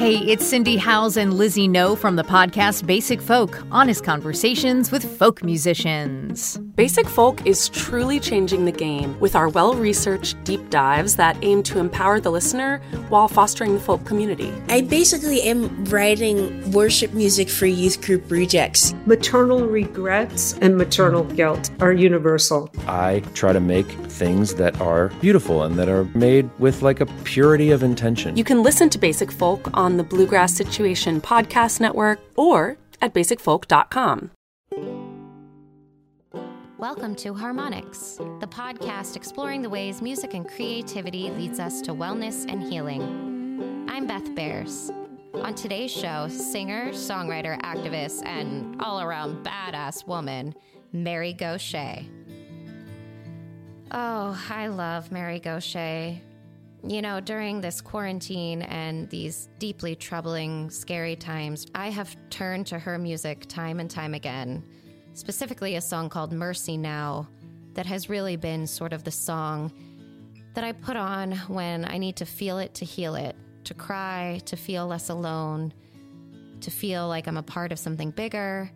Hey, it's Cindy Howes and Lizzie No from the podcast Basic Folk, honest conversations with folk musicians. Basic Folk is truly changing the game with our well researched deep dives that aim to empower the listener while fostering the folk community. I basically am writing worship music for youth group rejects. Maternal regrets and maternal guilt are universal. I try to make things that are beautiful and that are made with like a purity of intention. You can listen to Basic Folk on the Bluegrass Situation Podcast Network or at basicfolk.com. Welcome to Harmonics, the podcast exploring the ways music and creativity leads us to wellness and healing. I'm Beth Bears. On today's show, singer, songwriter, activist, and all around badass woman, Mary Gauthier. Oh, I love Mary Gauthier. You know, during this quarantine and these deeply troubling, scary times, I have turned to her music time and time again specifically a song called Mercy Now, that has really been sort of the song that I put on when I need to feel it to heal it, to cry, to feel less alone, to feel like I'm a part of something bigger.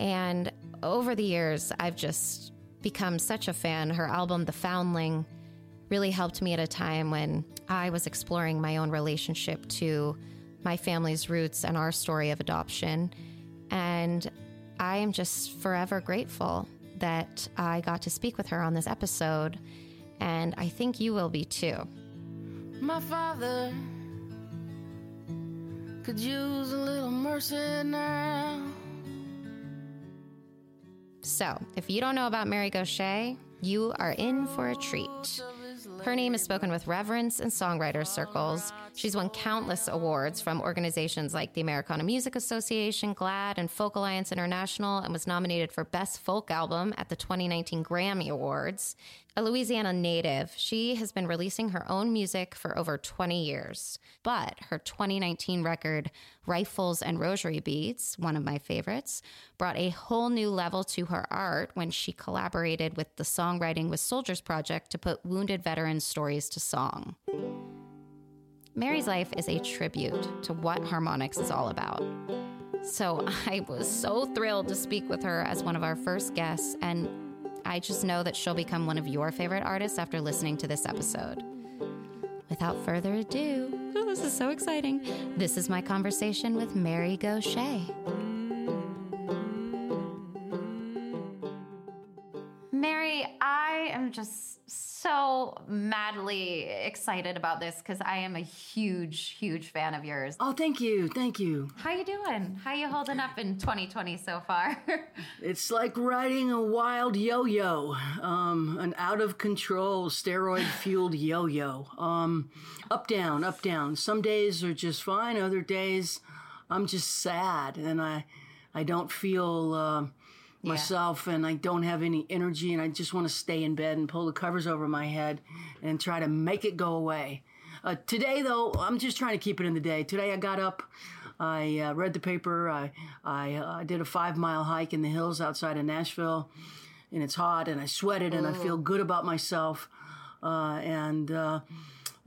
And over the years, I've just become such a fan. Her album, The Foundling, really helped me at a time when I was exploring my own relationship to my family's roots and our story of adoption. And I am just forever grateful that I got to speak with her on this episode, and I think you will be too. My father could use a little mercy now. So, if you don't know about Mary Gauthier, you are in for a treat. Her name is spoken with reverence in songwriter circles. She's won countless awards from organizations like the Americana Music Association, GLAAD, and Folk Alliance International, and was nominated for Best Folk Album at the 2019 Grammy Awards. A Louisiana native, she has been releasing her own music for over 20 years. But her 2019 record, Rifles and Rosary Beads, one of my favorites, brought a whole new level to her art when she collaborated with the Songwriting with Soldiers Project to put wounded veterans' stories to song. Mary's life is a tribute to what harmonics is all about. So I was so thrilled to speak with her as one of our first guests, and I just know that she'll become one of your favorite artists after listening to this episode. Without further ado, oh, this is so exciting. This is my conversation with Mary Gauthier. Am just so madly excited about this because I am a huge, huge fan of yours. Oh, thank you, thank you. How you doing? How you holding up in 2020 so far? it's like riding a wild yo-yo, um, an out-of-control steroid-fueled yo-yo. Um, up down, up down. Some days are just fine. Other days, I'm just sad, and I, I don't feel. Uh, myself yeah. and I don't have any energy and I just want to stay in bed and pull the covers over my head and try to make it go away. Uh, today, though, I'm just trying to keep it in the day. Today, I got up, I uh, read the paper, I, I uh, did a five mile hike in the hills outside of Nashville, and it's hot, and I sweated, and I feel good about myself. Uh, and uh,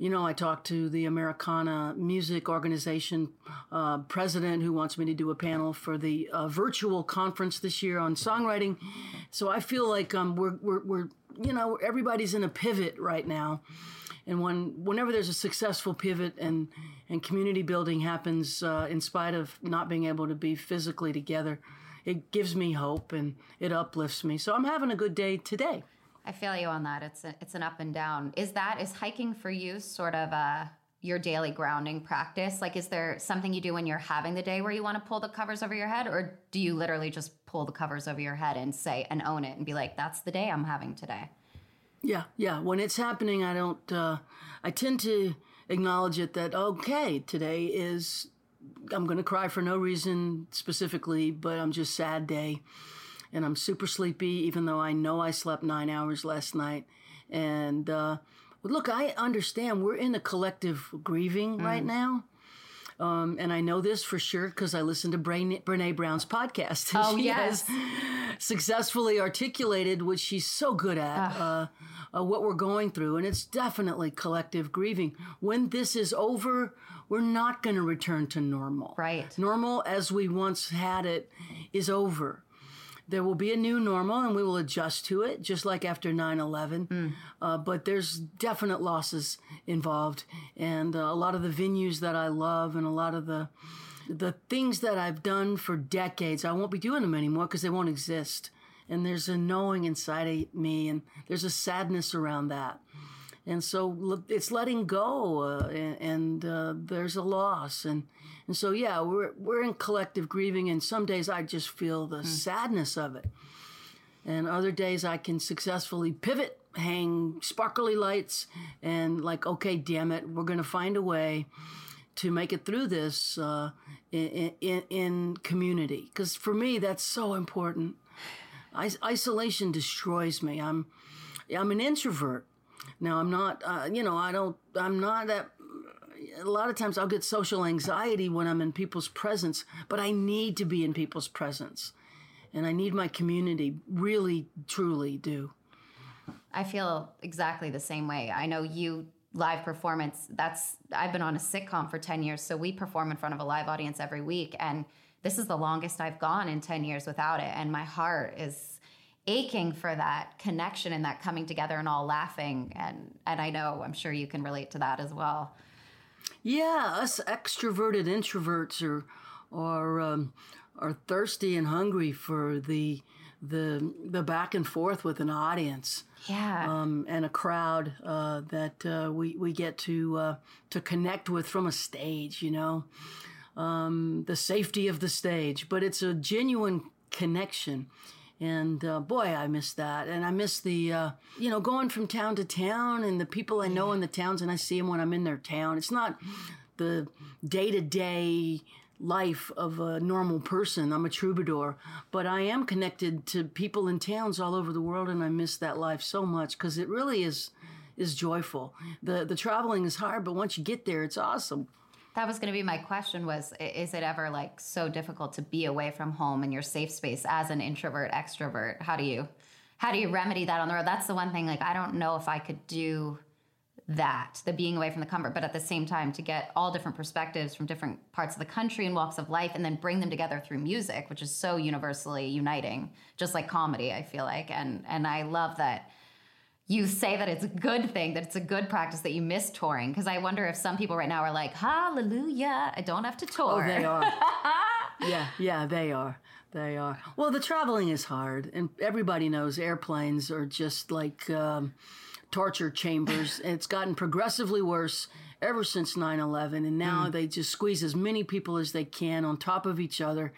you know, I talked to the Americana Music Organization uh, president who wants me to do a panel for the uh, virtual conference this year on songwriting. So I feel like um, we're, we're, we're, you know, everybody's in a pivot right now. And when, whenever there's a successful pivot and, and community building happens uh, in spite of not being able to be physically together, it gives me hope and it uplifts me. So I'm having a good day today. I feel you on that. It's a, it's an up and down. Is that is hiking for you sort of a your daily grounding practice? Like, is there something you do when you're having the day where you want to pull the covers over your head, or do you literally just pull the covers over your head and say and own it and be like, that's the day I'm having today? Yeah, yeah. When it's happening, I don't. Uh, I tend to acknowledge it that okay, today is. I'm going to cry for no reason specifically, but I'm just sad day, and I'm super sleepy, even though I know I slept nine hours last night, and. Uh, look, I understand we're in a collective grieving mm. right now. Um, and I know this for sure because I listened to Brene, Brene Brown's podcast. Oh, she yes. has successfully articulated, what she's so good at, uh, uh, what we're going through. And it's definitely collective grieving. When this is over, we're not going to return to normal. Right. Normal as we once had it is over there will be a new normal and we will adjust to it, just like after 9 11. Mm. Uh, but there's definite losses involved. And uh, a lot of the venues that I love and a lot of the the things that I've done for decades, I won't be doing them anymore because they won't exist. And there's a knowing inside of me, and there's a sadness around that and so it's letting go, uh, and, and uh, there's a loss, and and so yeah, we're we're in collective grieving, and some days I just feel the mm. sadness of it, and other days I can successfully pivot, hang sparkly lights, and like, okay, damn it, we're gonna find a way to make it through this uh, in, in, in community, because for me that's so important. isolation destroys me. I'm I'm an introvert now, I'm not, uh, you know, I don't, I'm not that. A lot of times I'll get social anxiety when I'm in people's presence, but I need to be in people's presence. And I need my community, really, truly do. I feel exactly the same way. I know you live performance that's i've been on a sitcom for 10 years so we perform in front of a live audience every week and this is the longest i've gone in 10 years without it and my heart is aching for that connection and that coming together and all laughing and and I know I'm sure you can relate to that as well. Yeah, us extroverted introverts are are um, are thirsty and hungry for the the the back and forth with an audience. Yeah. Um, and a crowd uh, that uh, we we get to uh, to connect with from a stage. You know, um, the safety of the stage, but it's a genuine connection and uh, boy, I miss that. And I miss the, uh, you know, going from town to town and the people I know in the towns, and I see them when I'm in their town. It's not the day to day life of a normal person. I'm a troubadour, but I am connected to people in towns all over the world, and I miss that life so much because it really is is joyful. the The traveling is hard, but once you get there, it's awesome. That was going to be my question was is it ever like so difficult to be away from home in your safe space as an introvert extrovert? How do you how do you remedy that on the road? That's the one thing like I don't know if I could do that, the being away from the comfort, but at the same time to get all different perspectives from different parts of the country and walks of life and then bring them together through music, which is so universally uniting, just like comedy, I feel like. And and I love that you say that it's a good thing, that it's a good practice that you miss touring. Because I wonder if some people right now are like, hallelujah, I don't have to tour. Oh, they are. yeah, yeah, they are. They are. Well, the traveling is hard, and everybody knows airplanes are just like um, torture chambers. and it's gotten progressively worse ever since 9-11 and now mm. they just squeeze as many people as they can on top of each other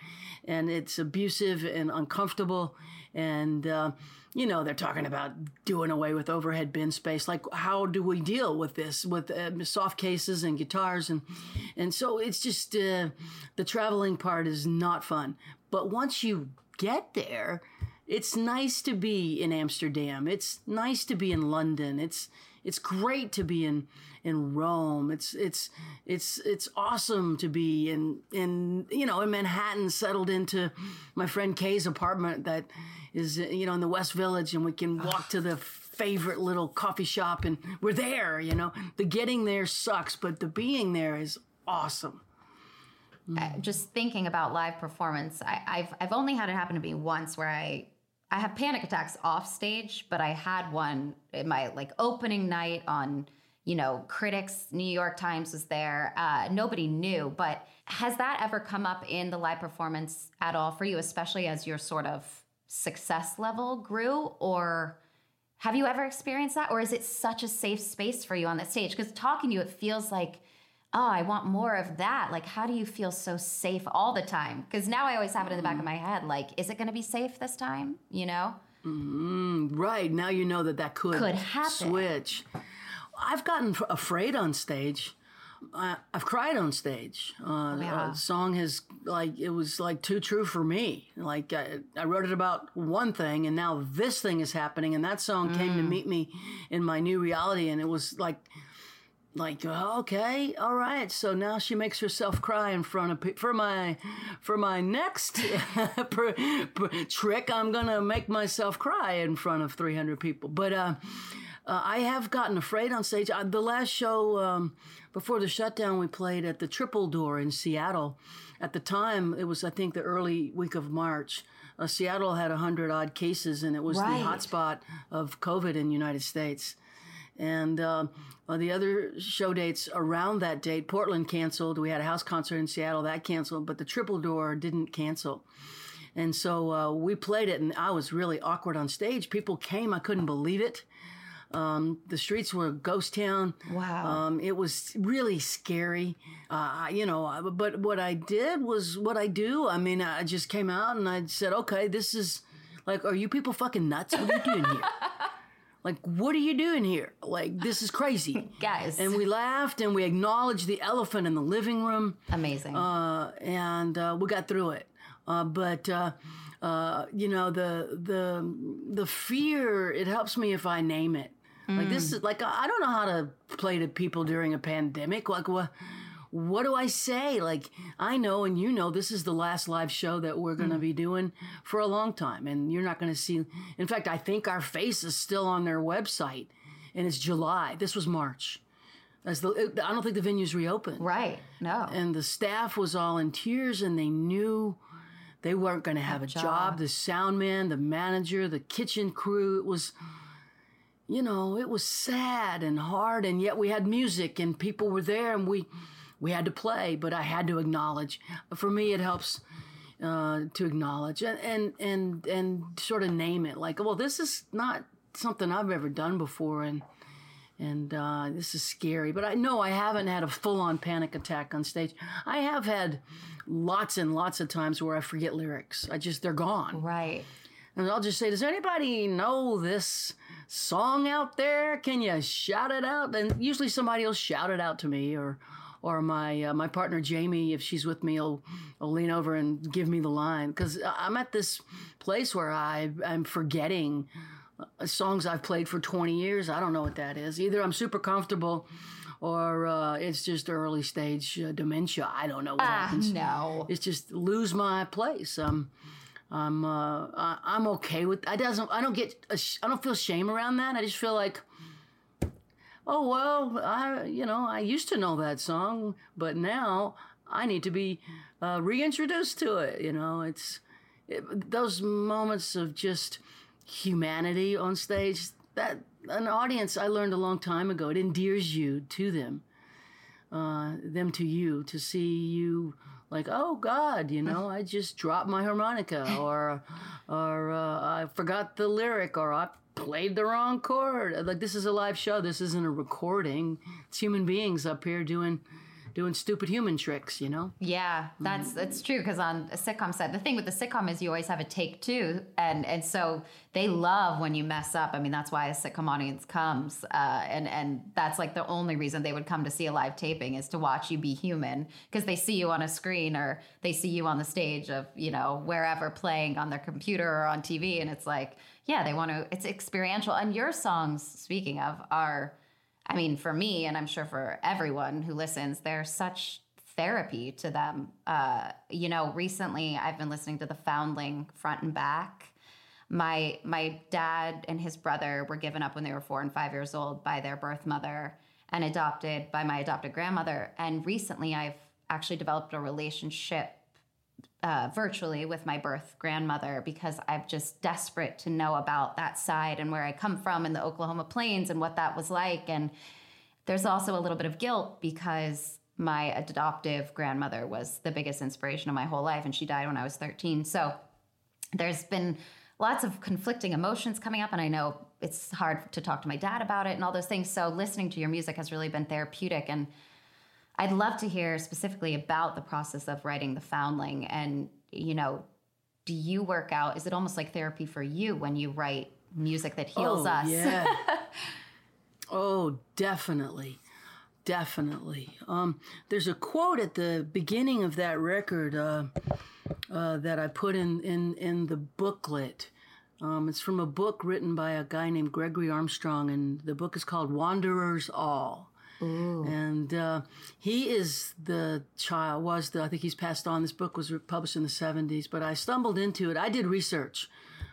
and it's abusive and uncomfortable and uh, you know they're talking about doing away with overhead bin space like how do we deal with this with uh, soft cases and guitars and and so it's just uh, the traveling part is not fun but once you get there it's nice to be in Amsterdam. It's nice to be in London. It's it's great to be in in Rome. It's it's it's it's awesome to be in in you know in Manhattan, settled into my friend Kay's apartment that is you know in the West Village, and we can walk to the favorite little coffee shop, and we're there. You know, the getting there sucks, but the being there is awesome. Uh, just thinking about live performance, I, I've I've only had it happen to me once where I I have panic attacks off stage, but I had one in my like opening night on, you know, critics, New York Times was there. Uh, nobody knew, but has that ever come up in the live performance at all for you, especially as you're sort of success level grew? Or have you ever experienced that? Or is it such a safe space for you on the stage? Because talking to you, it feels like oh, I want more of that. Like, how do you feel so safe all the time? Because now I always have it in the back of my head. Like, is it going to be safe this time? You know? Mm, right. Now you know that that could, Could happen. switch. I've gotten afraid on stage. I, I've cried on stage. Uh, Yeah. The song has like it was like too true for me. Like I, I wrote it about one thing, and now this thing is happening, and that song came to meet me in my new reality, and it was like like oh, okay all right so now she makes herself cry in front of pe- for my for my next per, per, trick i'm gonna make myself cry in front of 300 people but uh, uh, i have gotten afraid on stage uh, the last show um, before the shutdown we played at the triple door in seattle at the time it was i think the early week of march uh, seattle had 100 odd cases and it was Right. the hotspot of covid in the united states and uh, uh, the other show dates around that date, Portland canceled. We had a house concert in Seattle that canceled, but the Triple Door didn't cancel. And so uh, we played it, and I was really awkward on stage. People came, I couldn't believe it. Um, the streets were a ghost town. Wow. Um, it was really scary. Uh, you know, but what I did was what I do. I mean, I just came out and I said, okay, this is like, are you people fucking nuts? What are you doing here? Like, what are you doing here? Like, this is crazy. Guys. And we laughed and we acknowledged the elephant in the living room Amazing. uh, and uh, we got through it. Uh, but uh, uh, you know the the the fear it helps me if I name it. Like this hmm. is like I don't know how to play to people during a pandemic. Like what what do I say? Like I know and you know this is the last live show that we're going to hmm. be doing for a long time, and you're not going to see. In fact, I think our face is still on their website, and it's July. This was March. As the, I don't think the venue's reopened right. No. and the staff was all in tears and they knew they weren't going to have a job. the sound man the manager the kitchen crew it was you know it was sad and hard and yet we had music and people were there and we we had to play but i had to acknowledge for me it helps uh, to acknowledge and, and and and sort of name it like well this is not something i've ever done before and and uh, this is scary. But I know I haven't had a full on panic attack on stage. I have had lots and lots of times where I forget lyrics. I just, they're gone. right. And I'll just say, Does anybody know this song out there? Can you shout it out? And usually somebody will shout it out to me or. Or my uh, my partner Jamie, if she's with me, will, will lean over and give me the line because I'm at this place where I I'm forgetting uh, songs I've played for 20 years. I don't know what that is. Either I'm super comfortable or uh, it's just early stage uh, dementia. I don't know what Ah, happens. no. It's just lose my place. Um, I'm uh, I'm okay with. I doesn't. I don't get. I don't feel shame around that. I just feel like, oh well, I you know I used to know that song, but now I need to be uh, reintroduced to it. You know, it's it, those moments of just humanity on stage. That an audience I learned a long time ago. It endears you to them uh, them to you to see you like oh god you know i just dropped my harmonica or or uh, i forgot the lyric or i played the wrong chord. Like this is a live show. This isn't a recording. It's human beings up here doing doing stupid human tricks you know Yeah, that's that's true. Because on a sitcom set, the thing with the sitcom is you always have a take two, and and so they love when you mess up. I mean, that's why a sitcom audience comes, uh, and and that's like the only reason they would come to see a live taping is to watch you be human because they see you on a screen or they see you on the stage of you know wherever playing on their computer or on TV, and it's like yeah, they want to. It's experiential, and your songs, speaking of, are. I mean, for me, and I'm sure for everyone who listens, they're such therapy to them. Uh, you know, recently I've been listening to the Foundling front and back. My my dad and his brother were given up when they were four and five years old by their birth mother and adopted by my adopted grandmother. And recently I've actually developed a relationship uh, virtually with my birth grandmother because I'm just desperate to know about that side and where I come from in the Oklahoma plains and what that was like. And there's also a little bit of guilt because my adoptive grandmother was the biggest inspiration of my whole life and she died when I was 13. So there's been lots of conflicting emotions coming up and I know it's hard to talk to my dad about it and all those things. So listening to your music has really been therapeutic and I'd love to hear specifically about the process of writing The Foundling. And, you know, do you work out? Is it almost like therapy for you when you write music that heals oh, us? Yeah. oh, definitely. Definitely. Um, there's a quote at the beginning of that record uh, uh, that I put in, in, in the booklet. Um, it's from a book written by a guy named Gregory Armstrong, and the book is called Wanderers All. Ooh. And uh, he is the child, was the, I think he's passed on. This book was published in the 70s, but I stumbled into it. I did research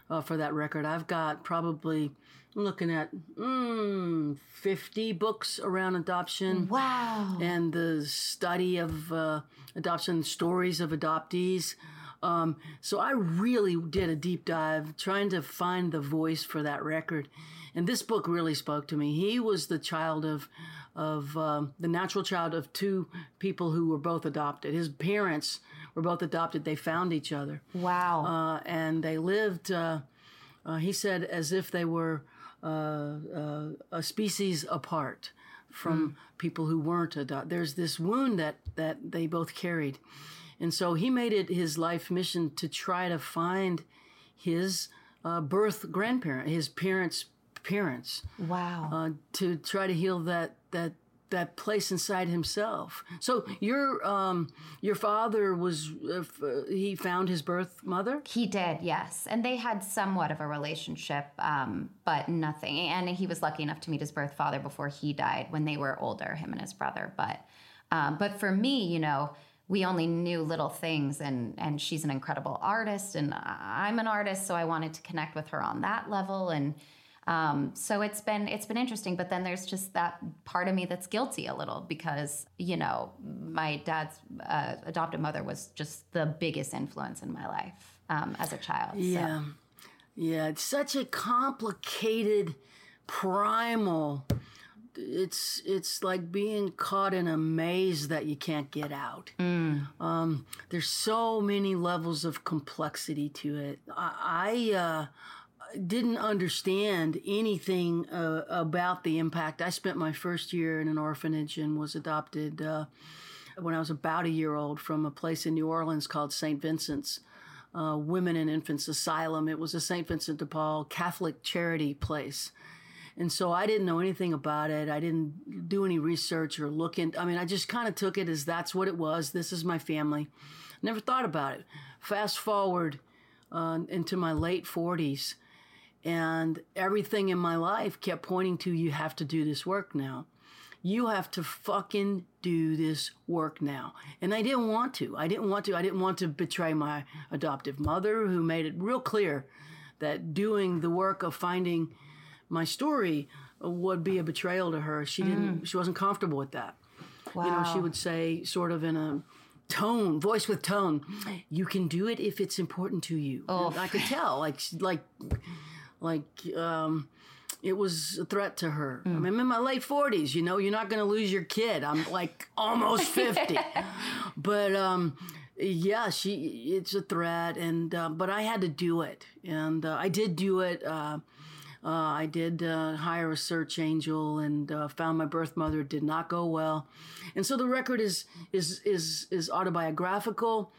uh, for that record. I've got probably, I'm looking at mm, 50 books around adoption. Wow. And the study of uh, adoption, stories of adoptees. Um, so I really did a deep dive trying to find the voice for that record. And this book really spoke to me. He was the child of, of um, the natural child of two people who were both adopted. His parents were both adopted. They found each other. Wow. Uh, and they lived, uh, uh, he said, as if they were uh, uh, a species apart from mm. people who weren't adopted. There's this wound that, that they both carried. And so he made it his life mission to try to find his uh, birth grandparent, his parents' parents. Wow. Uh, to try to heal that that that place inside himself. So your um, your father was uh, he found his birth mother. He did, yes, and they had somewhat of a relationship, um, but nothing. And he was lucky enough to meet his birth father before he died when they were older, him and his brother. But um, but for me, you know. We only knew little things, and and she's an incredible artist, and I'm an artist, so I wanted to connect with her on that level, and um, so it's been it's been interesting, but then there's just that part of me that's guilty a little because you know my dad's uh, adopted mother was just the biggest influence in my life um, as a child. Yeah, so. yeah, it's such a complicated, primal. It's it's like being caught in a maze that you can't get out. Mm. Um, there's so many levels of complexity to it. I. I uh, didn't understand anything uh, about the impact. I spent my first year in an orphanage and was adopted uh, when I was about a year old from a place in New Orleans called St. Vincent's uh, Women and Infants Asylum. It was a St. Vincent de Paul Catholic charity place. And so I didn't know anything about it. I didn't do any research or look in. I mean, I just kind of took it as that's what it was. This is my family. Never thought about it. Fast forward uh, into my late 40s and everything in my life kept pointing to you have to do this work now. You have to fucking do this work now. And I didn't want to. I didn't want to. I didn't want to betray my adoptive mother, who made it real clear that doing the work of finding my story would be a betrayal to her. She didn't. Mm. She wasn't comfortable with that. Wow. You know, she would say, sort of in a tone, voice with tone, "You can do it if it's important to you." Oh. I could tell, like, like like um, it was a threat to her. Mm. I mean, I'm in my late 40s, you know, you're not going to lose your kid. I'm like almost 50. but um, yeah, she it's a threat and uh, but I had to do it. And uh, I did do it. Uh, uh I did uh, hire a search angel and uh, found my birth mother. It did not go well, and so the record is is is is autobiographical,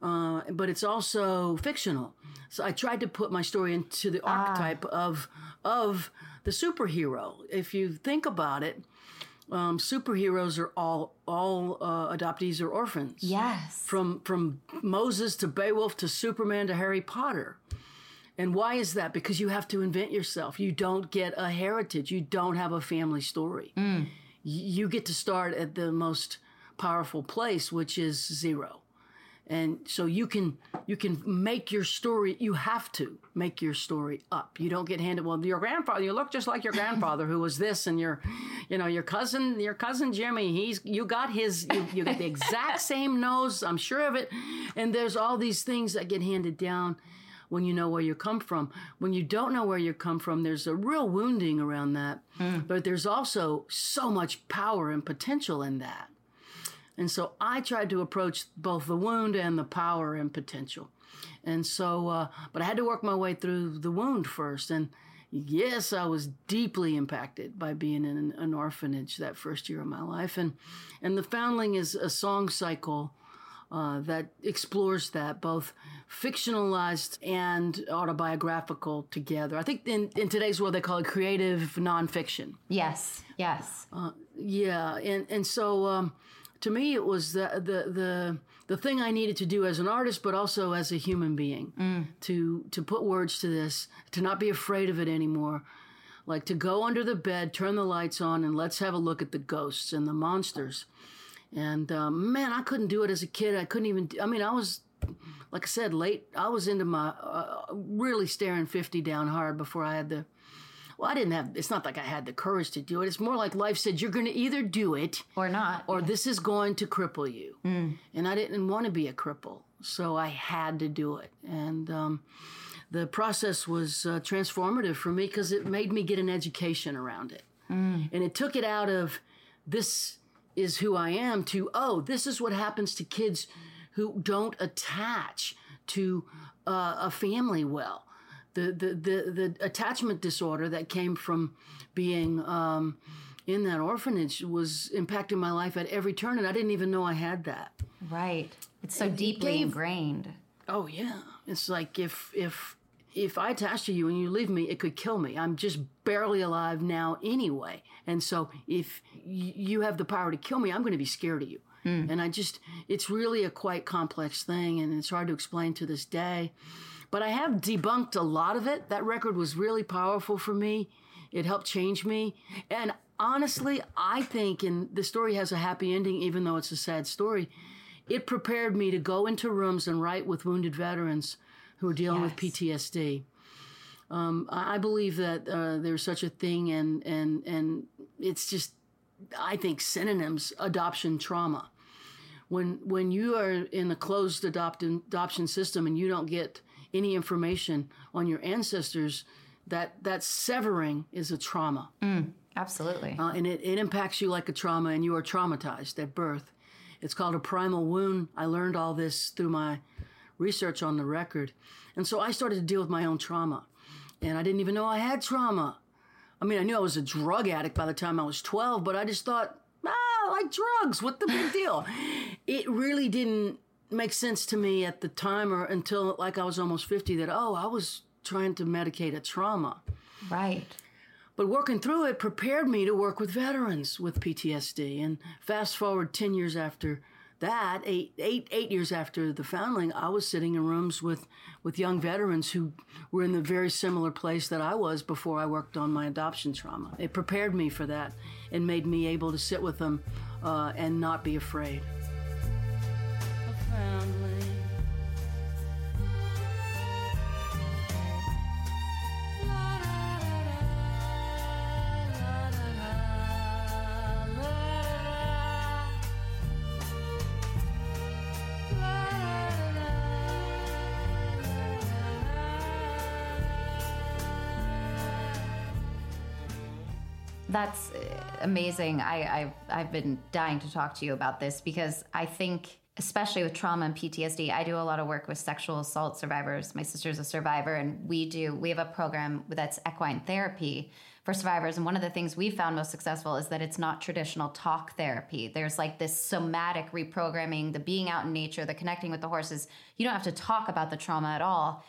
but it's also fictional. So I tried to put my story into the ah. archetype of of the superhero. If you think about it, um, superheroes are all all uh, adoptees or orphans. Yes. From from Moses to Beowulf to Superman to Harry Potter. And why is that? Because you have to invent yourself. You don't get a heritage. You don't have a family story. Mm. You get to start at the most powerful place, which is zero and so you can you can make your story you have to make your story up. You don't get handed well your grandfather you look just like your grandfather who was this and your you know your cousin your cousin jimmy he's you got his you, you got the exact same nose i'm sure of it. And there's all these things that get handed down when you know where you come from. When you don't know where you come from there's a real wounding around that. Mm. but there's also so much power and potential in that and so I tried to approach both the wound and the power and potential. And so, uh, but I had to work my way through the wound first. And yes, I was deeply impacted by being in an, an orphanage that first year of my life, and and the Foundling is a song cycle uh, that explores that both fictionalized and autobiographical together. I think in, in today's world they call it creative nonfiction. Yes, yes. Uh, yeah, and and so um, to me it was the, the the the thing I needed to do as an artist, but also as a human being Mm. to to put words to this, to not be afraid of it anymore. Like to go under the bed, turn the lights on, and let's have a look at the ghosts and the monsters. And um, man, I couldn't do it as a kid. I couldn't even. I mean, I was, like I said, late. I was into my uh, really staring fifty down hard before I had the. Well, I didn't have. It's not like I had the courage to do it. It's more like life said, "You're going to either do it or not, or this is going to cripple you." And I didn't want to be a cripple, so I had to do it. And um, the process was uh, transformative for me because it made me get an education around it, and it took it out of this is who I am to, oh, this is what happens to kids who don't attach to uh, a family well. The, the, the, the attachment disorder that came from being um, in that orphanage was impacting my life at every turn, and I didn't even know I had that. Right. It's so It- it deeply gave- ingrained. Oh yeah, it's like if if if I attach to you and you leave me, it could kill me. I'm just barely alive now anyway, and so if y- you have the power to kill me, I'm going to be scared of you. And I just, it's really a quite complex thing, and it's hard to explain to this day. But I have debunked a lot of it. That record was really powerful for me. It helped change me. And honestly, I think, and the story has a happy ending, even though it's a sad story, it prepared me to go into rooms and write with wounded veterans who are dealing with PTSD. Um, I believe that uh, there's such a thing, and and and it's just, I think synonyms adoption trauma. When when you are in a closed adopt- adoption system and you don't get any information on your ancestors, that that severing is a trauma. Absolutely. Uh, and it, it impacts you like a trauma, and you are traumatized at birth. It's called a primal wound. I learned all this through my research on the record. And so I started to deal with my own trauma. And I didn't even know I had trauma. I mean, I knew I was a drug addict by the time I was 12, but I just thought, ah, I like drugs. What the big deal? It really didn't make sense to me at the time or until like I was almost 50 that, oh, I was trying to medicate a trauma. Right. But working through it prepared me to work with veterans with PTSD. And fast forward 10 years after that, eight, eight, eight years after the foundling, I was sitting in rooms with, with young veterans who were in the very similar place that I was before I worked on my adoption trauma. It prepared me for that and made me able to sit with them uh, and not be afraid. That's uh, amazing. I, I've, I've been dying to talk to you about this because I think, especially with trauma and PTSD, I do a lot of work with sexual assault survivors. My sister's a survivor, and we do, we have a program that's equine therapy for survivors. And one of the things we found most successful is that it's not traditional talk therapy. There's like this somatic reprogramming, the being out in nature, the connecting with the horses. You don't have to talk about the trauma at all.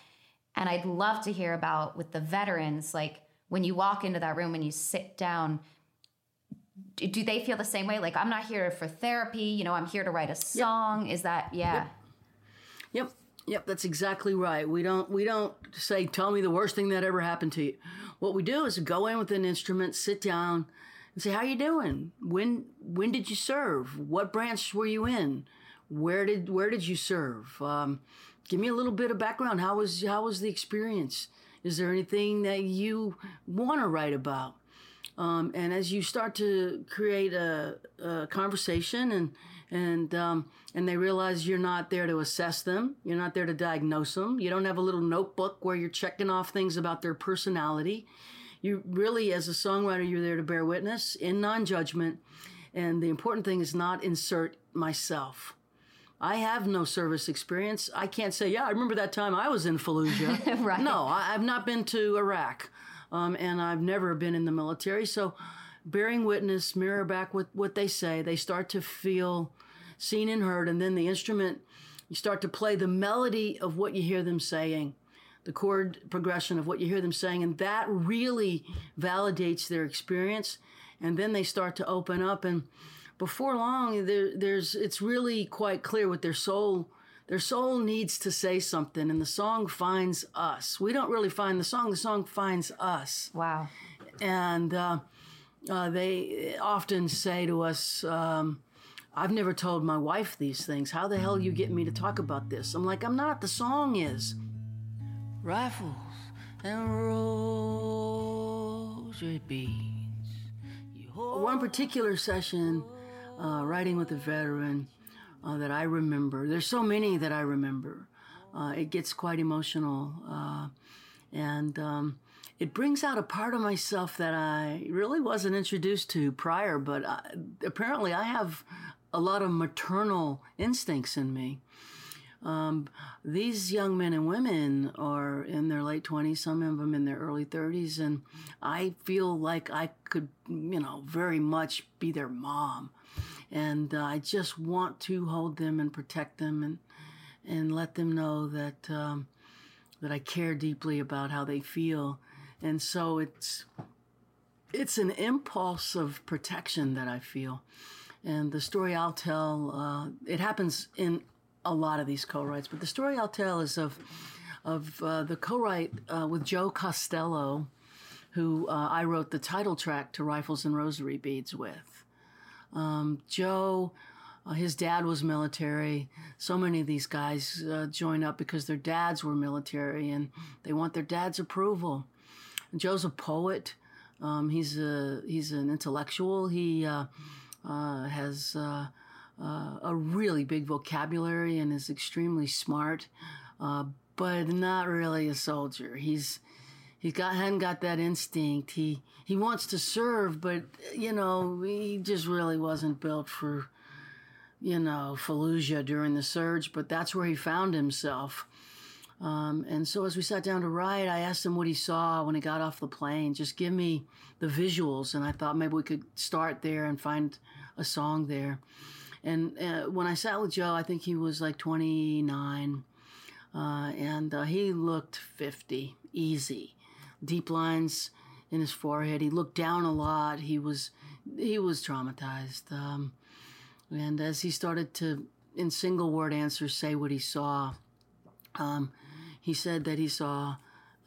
And I'd love to hear about with the veterans, like when you walk into that room and you sit down, do, they feel the same way? Like, I'm not here for therapy, you know, I'm here to write a song. Is that, yeah. Yep. Yep, that's exactly right. We don't we don't say tell me the worst thing that ever happened to you. What we do is go in with an instrument, sit down, and say how you doing? When when did you serve? What branch were you in? Where did where did you serve? Um, give me a little bit of background. How was how was the experience? Is there anything that you want to write about? Um, and as you start to create a, a conversation and and um, and they realize you're not there to assess them, you're not there to diagnose them. You don't have a little notebook where you're checking off things about their personality. You really, as a songwriter, you're there to bear witness in non-judgment. And the important thing is not insert myself. I have no service experience. I can't say, yeah, I remember that time I was in Fallujah. Right. No, I, I've not been to Iraq. Um, and I've never been in the military. So, bearing witness, mirror back with what they say. They start to feel seen and heard, and then the instrument, you start to play the melody of what you hear them saying, the chord progression of what you hear them saying, and that really validates their experience. And then they start to open up, and before long, there, there's it's really quite clear what their soul their soul needs to say something, and the song finds us. We don't really find the song; the song finds us. Wow! And uh, uh, they often say to us. Um, I've never told my wife these things. How the hell you get me to talk about this? I'm like, I'm not. The song is. Rifles and rosary beads. One particular session, uh, writing with a veteran, uh, that I remember. There's so many that I remember. Uh, it gets quite emotional, uh, and um, it brings out a part of myself that I really wasn't introduced to prior. But I, apparently, I have a lot of maternal instincts in me. Um, these young men and women are in their late 20s, some of them in their early 30s, and I feel like I could, you know, very much be their mom. And uh, I just want to hold them and protect them and, and let them know that, um, that I care deeply about how they feel. And so it's, it's an impulse of protection that I feel. And the story I'll tell, uh, it happens in a lot of these co-writes, but the story I'll tell is of of uh, the co-write uh, with Joe Costello, who uh, I wrote the title track to Rifles and Rosary Beads with. Um, Joe, uh, his dad was military. So many of these guys uh, join up because their dads were military and they want their dad's approval. And Joe's a poet. Um, he's a he's an intellectual. He uh, has uh, a really big vocabulary and is extremely smart, uh, but not really a soldier. He's he's got hadn't got that instinct. He he wants to serve, but you know he just really wasn't built for you know Fallujah during the surge. But that's where he found himself. Um, and so as we sat down to write, I asked him what he saw when he got off the plane. Just give me the visuals, and I thought maybe we could start there and find a song there. And uh, when I sat with Joe, I think he was like 29, uh, and uh, he looked 50, easy, deep lines in his forehead. He looked down a lot. He was he was traumatized, um, and as he started to, in single word answers, say what he saw, um, he said that he saw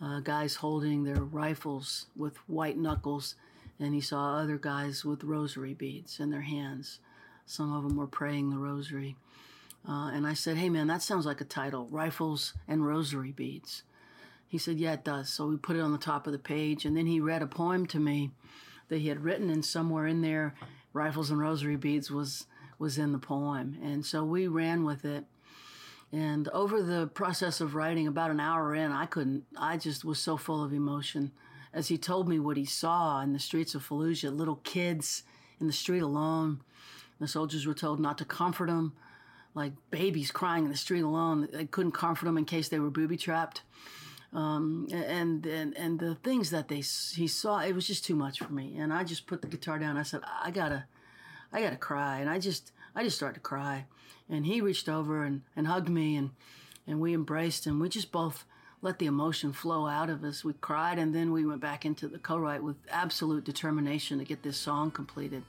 uh, guys holding their rifles with white knuckles, and he saw other guys with rosary beads in their hands. Some of them were praying the rosary. Uh, and I said, hey man, that sounds like a title Rifles and Rosary Beads. He said, yeah, it does. So we put it on the top of the page. And then he read a poem to me that he had written, and somewhere in there, Rifles and Rosary Beads was, was in the poem. And so we ran with it. And over the process of writing, about an hour in, I couldn't, I just was so full of emotion as he told me what he saw in the streets of Fallujah little kids in the street alone the soldiers were told not to comfort them, like babies crying in the street alone. They couldn't comfort them in case they were booby trapped. Um, and, and and the things that they he saw, it was just too much for me. And I just put the guitar down. I said, I gotta, I gotta cry. And I just I just started to cry. And he reached over and, and hugged me and and we embraced and we just both let the emotion flow out of us. We cried and then we went back into the co-write with absolute determination to get this song completed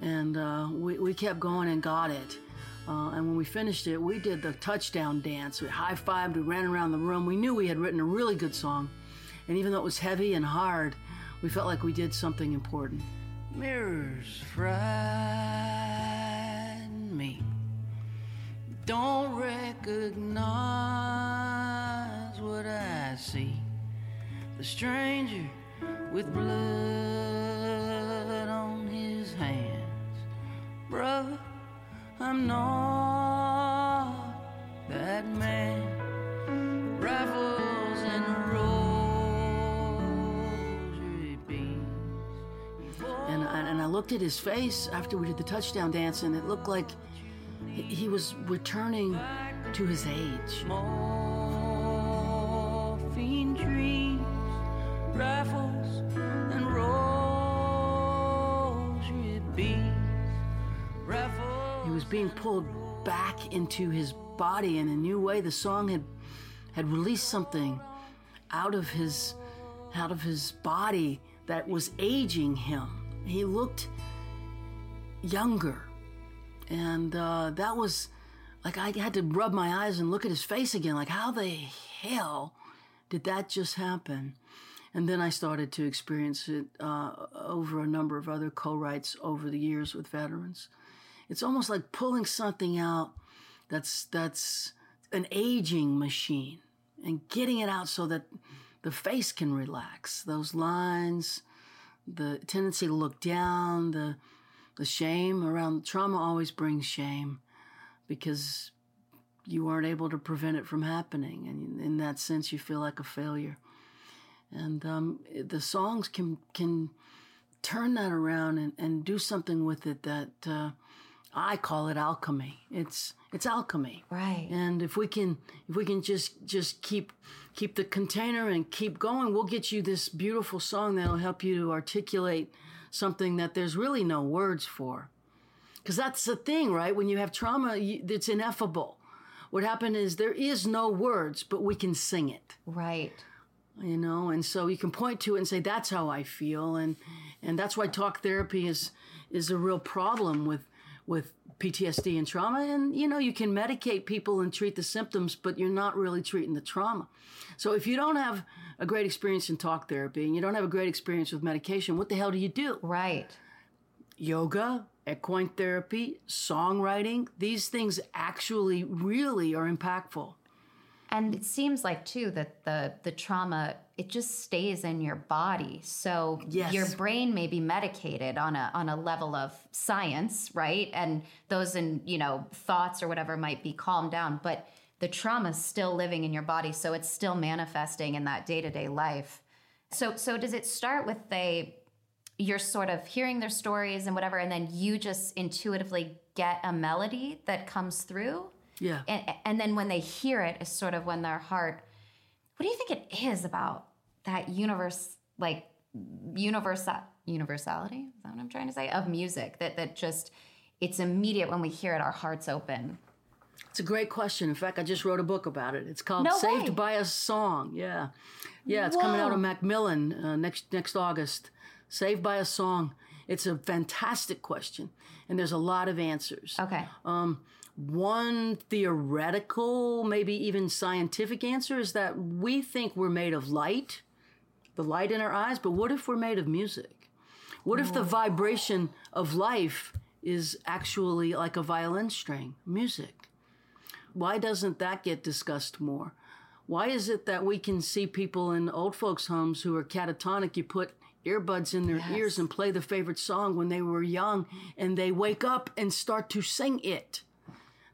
and uh, we, we kept going and got it. Uh, and when we finished it, we did the touchdown dance. We high fived, we ran around the room. We knew we had written a really good song. And even though it was heavy and hard, we felt like we did something important. Mirrors frighten me. Don't recognize what I see. The stranger with blood on his hand brother, I'm not that man. Rifles and rosary beads. And I, and I looked at his face after we did the touchdown dance, and it looked like he was returning to his age. Being pulled back into his body in a new way. The song had had released something out of his out of his body that was aging him. He looked younger, and uh, that was like I had to rub my eyes and look at his face again. Like, how the hell did that just happen? And then I started to experience it uh, over a number of other co-writes over the years with veterans. It's almost like pulling something out that's that's an aging machine and getting it out so that the face can relax. Those lines, the tendency to look down, the the shame around trauma always brings shame because you aren't able to prevent it from happening, and in that sense, you feel like a failure. And um, the songs can can turn that around and, and do something with it that uh, I call it alchemy. It's it's alchemy, right? And if we can if we can just just keep keep the container and keep going, we'll get you this beautiful song that'll help you to articulate something that there's really no words for. Because that's the thing, right? When you have trauma, it's ineffable. What happened is there is no words, but we can sing it. Right. You know, and so you can point to it and say, "That's how I feel," and and that's why talk therapy is is a real problem with with PTSD and trauma. And you know, you can medicate people and treat the symptoms, but you're not really treating the trauma. So if you don't have a great experience in talk therapy and you don't have a great experience with medication, what the hell do you do? Right. Yoga, equine therapy, songwriting, these things actually really are impactful. And it seems like too that the the trauma it just stays in your body. So yes. your brain may be medicated on a on a level of science, right? And those in, you know, thoughts or whatever might be calmed down, but the trauma is still living in your body, so it's still manifesting in that day-to-day life. So so does it start with a you're sort of hearing their stories and whatever and then you just intuitively get a melody that comes through? Yeah. And, and then when they hear it is sort of when their heart, what do you think it is about that universe, like universal universality? Is that what I'm trying to say? Of music that that just it's immediate when we hear it, our hearts open. It's a great question. In fact, I just wrote a book about it. It's called no "Saved way. by a Song." Yeah, yeah. It's Whoa. coming out of Macmillan uh, next next August. "Saved by a Song." It's a fantastic question, and there's a lot of answers. Okay. Um, one theoretical, maybe even scientific answer is that we think we're made of light, the light in our eyes, but what if we're made of music? What if the vibration of life is actually like a violin string, music? Why doesn't that get discussed more? Why is it that we can see people in old folks' homes who are catatonic? You put earbuds in their Yes. ears and play the favorite song when they were young, and they wake up and start to sing it.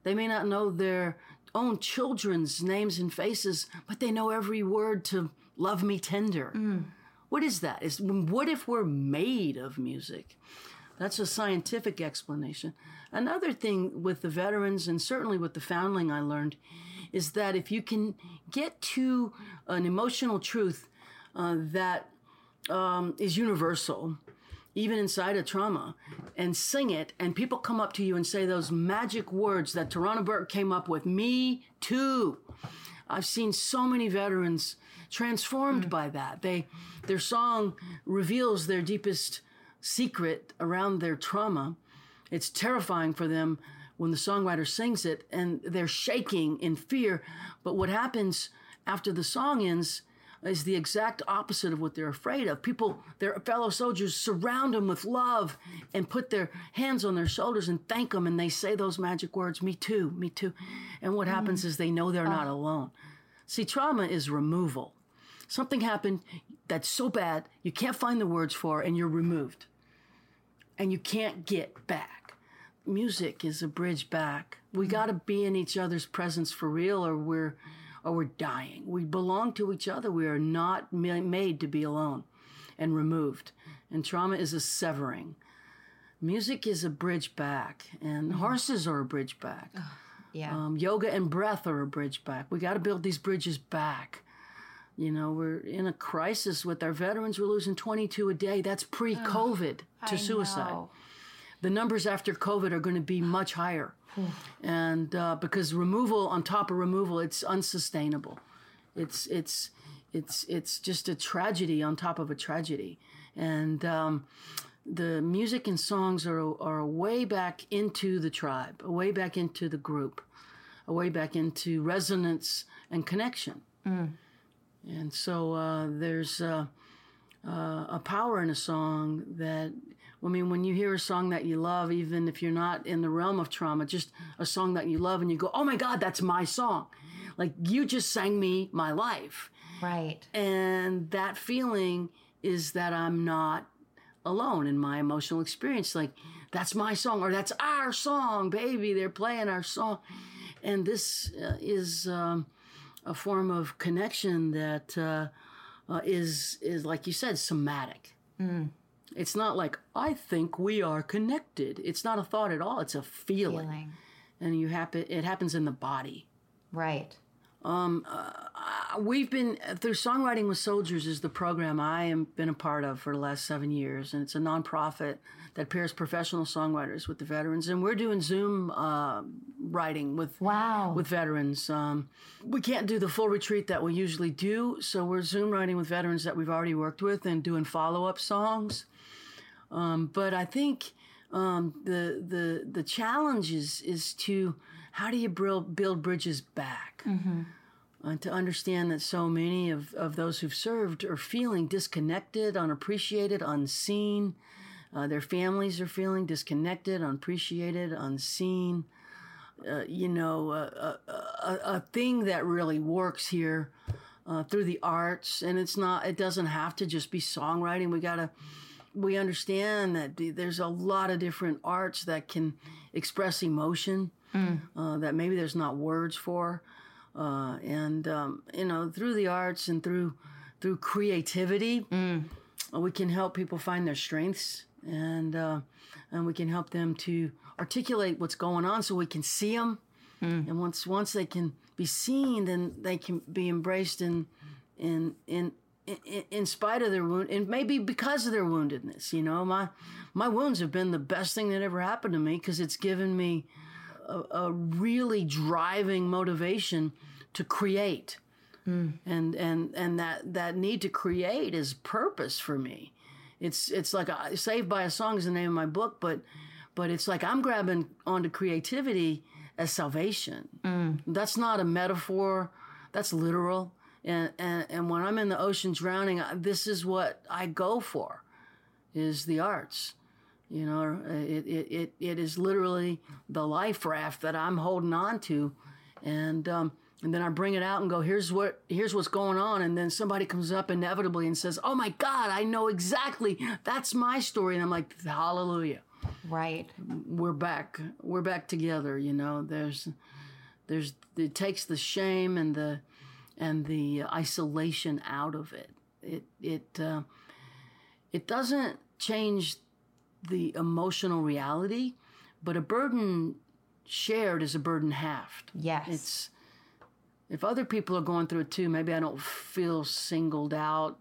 They may not know their own children's names and faces, but they know every word to Love Me Tender. What is that? Is what if we're made of music? That's a scientific explanation. Another thing with the veterans and certainly with the foundling I learned is that if you can get to an emotional truth uh, that um, is universal, even inside a trauma, and sing it, and people come up to you and say those magic words that Tarana Burke came up with, me too. I've seen so many veterans transformed by that. They, their song reveals their deepest secret around their trauma. It's terrifying for them when the songwriter sings it and they're shaking in fear. But what happens after the song ends is the exact opposite of what they're afraid of. People, their fellow soldiers, surround them with love and put their hands on their shoulders and thank them, and they say those magic words, "Me too, me too." And what happens is they know they're not ah. alone. See, trauma is removal. Something happened that's so bad you can't find the words for, and you're removed, and you can't get back. Music is a bridge back. We hmm. got to be in each other's presence for real, or we're or we're dying. We belong to each other. We are not ma- made to be alone and removed. And trauma is a severing. Music is a bridge back, and horses are a bridge back. Yeah. Um, yoga and breath are a bridge back. We got to build these bridges back You know, we're in a crisis with our veterans. We're losing 22 a day. That's pre COVID to suicide. The numbers after COVID are going to be much higher. and uh, because removal on top of removal, it's unsustainable. It's, it's, it's, it's just a tragedy on top of a tragedy. And um, the music and songs are, are way back into the tribe, way back into the group, way back into resonance and connection. And so uh, there's uh, uh, a power in a song that, I mean, when you hear a song that you love, even if you're not in the realm of trauma, just a song that you love and you go, oh my God, that's my song. Like you just sang me my life. Right. And that feeling is that I'm not alone in my emotional experience. Like, that's my song or that's our song, baby. They're playing our song. And this uh, is um, a form of connection that uh, uh, is is like you said, somatic. It's not like, I think we are connected. It's not a thought at all, it's a feeling. Feeling. And you happen, it happens in the body. Right. We've been through songwriting with soldiers is the program I have been a part of for the last seven years, and it's a nonprofit that pairs professional songwriters with the veterans, and we're doing Zoom uh, writing with Wow. with veterans. Um, we can't do the full retreat that we usually do, so we're Zoom writing with veterans that we've already worked with and doing follow up songs. Um, but I think um, the the the challenge is is to how do you build build bridges back uh, to understand that so many of, of those who've served are feeling disconnected, unappreciated, unseen. Uh, their families are feeling disconnected, unappreciated, unseen. Uh, you know, uh, a, a, a thing that really works here uh, through the arts, and it's not. It doesn't have to just be songwriting. We gotta. We understand that there's a lot of different arts that can express emotion uh, that maybe there's not words for uh, and um, you know through the arts and through through creativity uh, we can help people find their strengths and uh, and we can help them to articulate what's going on so we can see them and once once they can be seen then they can be embraced in in in in, in spite of their wound and maybe because of their woundedness you know my my wounds have been the best thing that ever happened to me because it's given me a, a really driving motivation to create. Hmm. And and and that that need to create is purpose for me. It's it's like a, saved by a song is the name of my book but but it's like i'm grabbing onto creativity as salvation. Hmm. That's not a metaphor. That's literal and, and and when i'm in the ocean drowning this is what i go for is the arts. You know it, it, it, it is literally the life raft that i'm holding on to. And um, and then i bring it out and go here's what here's what's going on. And then somebody comes up inevitably and says oh my god i know exactly. That's my story. And i'm like hallelujah. Right. we're back we're back together you know. There's there's it takes the shame and the and the isolation out of it it it uh, it doesn't change the emotional reality but a burden shared is a burden halved Yes. it's if other people are going through it too maybe i don't feel singled out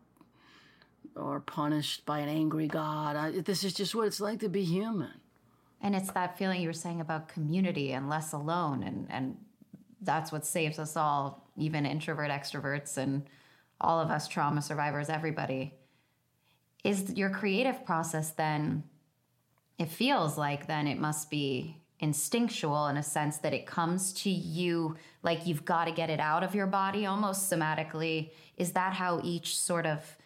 or punished by an angry god I, this is just what it's like to be human And it's that feeling you were saying about community and less alone. And, and that's what saves us all, even introvert extroverts and all of us trauma survivors, everybody. Is your creative process then, it feels like then it must be instinctual in a sense that it comes to you like you've got to get it out of your body almost somatically. Is that how each sort of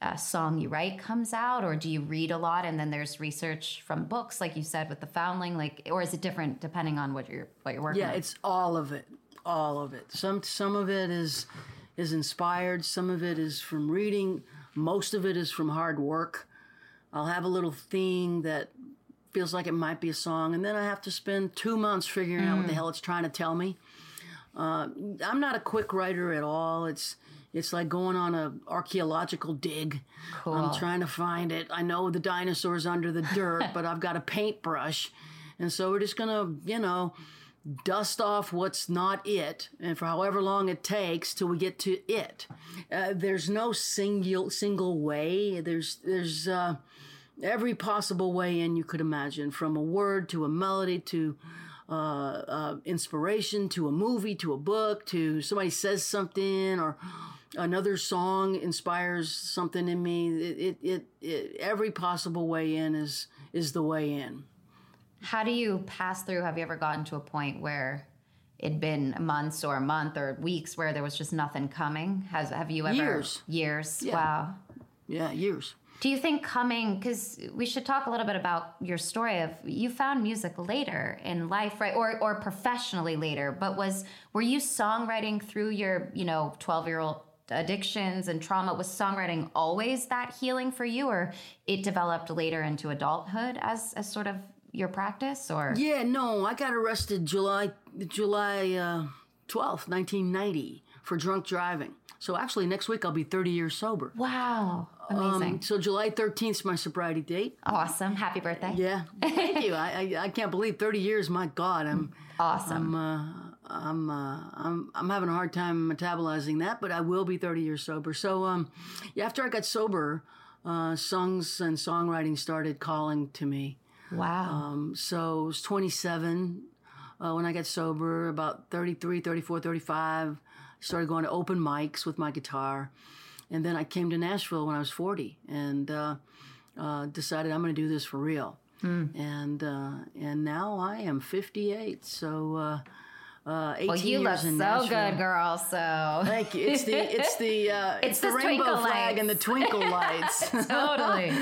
uh, song you write comes out or do you read a lot and then there's research from books like you said with the foundling like or is it different depending on what you're what you're working Yeah, on it's all of it, all of it. Some some of it is is inspired. Some of it is from reading. Most of it is from hard work. I'll have a little thing that feels like it might be a song, and then I have to spend two months figuring out what the hell it's trying to tell me. Uh, I'm not a quick writer at all. It's it's like going on a archaeological dig. Cool. I'm trying to find it. I know the dinosaurs under the dirt, but I've got a paintbrush, and so we're just gonna, you know, dust off what's not it, and for however long it takes till we get to it. Uh, there's no single single way. There's there's uh, every possible way in you could imagine, from a word to a melody to uh, uh, inspiration to a movie to a book to somebody says something or another song inspires something in me. It, it, it, it every possible way in is is the way in. How do you pass through? Have you ever gotten to a point where it'd been months or a month or weeks where there was just nothing coming? Has have you ever Years. Years. Yeah. Wow. Yeah, years. Do you think coming because we should talk a little bit about your story of you found music later in life, right? Or or professionally later, but was were you songwriting through your, you know, 12-year-old addictions and trauma was songwriting always that healing for you or it developed later into adulthood as as sort of your practice or Yeah, no, I got arrested July July uh, twelfth, nineteen ninety, for drunk driving. So actually, next week I'll be thirty years sober. Wow, amazing! Um, so July thirteenth is my sobriety date. awesome. Happy birthday. Yeah, thank you. I, I I can't believe thirty years. My God, I'm Awesome. I'm uh, I'm uh, I'm I'm having a hard time metabolizing that, but I will be 30 years sober. So um, yeah, after I got sober, uh, songs and songwriting started calling to me. Wow. Um, so I was 27 uh, when I got sober. About 33, 34, 35, started going to open mics with my guitar, and then I came to Nashville when I was 40 and uh, uh, decided I'm going to do this for real. And uh, and now I am 58. So. Uh, 18 well, you look so Nashville. good, girl. So Thank you. It's the it's the uh, it's, It's the, the rainbow flag and the twinkle lights. totally.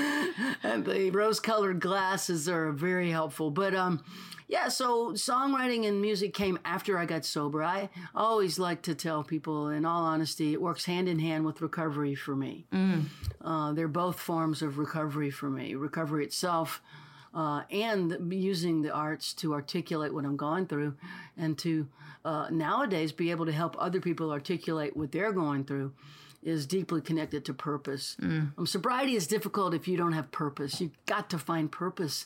and the rose-colored glasses are very helpful. But um, yeah. So songwriting and music came after I got sober. I always like to tell people, in all honesty, it works hand in hand with recovery for me. Uh, they're both forms of recovery for me. Recovery itself. Uh, and using the arts to articulate what I'm going through, and to uh, nowadays be able to help other people articulate what they're going through, is deeply connected to purpose. Um, sobriety is difficult if you don't have purpose. You've got to find purpose,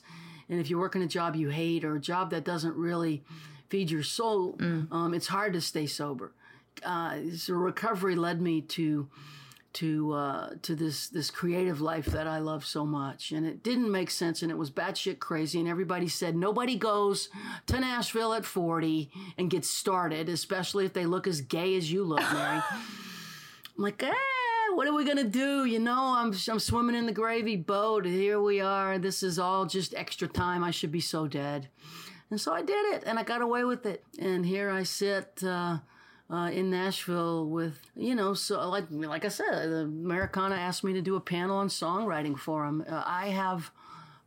and if you're working a job you hate or a job that doesn't really feed your soul, um, it's hard to stay sober. Uh, so recovery led me to to uh, to this this creative life that I love so much, and it didn't make sense, and it was batshit crazy, and everybody said nobody goes to Nashville at forty and gets started, especially if they look as gay as you look, Mary. I'm like, eh, what are we gonna do? You know, I'm I'm swimming in the gravy boat. Here we are. This is all just extra time. I should be so dead. And so I did it, and I got away with it. And here I sit uh, uh, in Nashville with, you know, so like like I said, Americana asked me to do a panel on songwriting for them. Uh, I have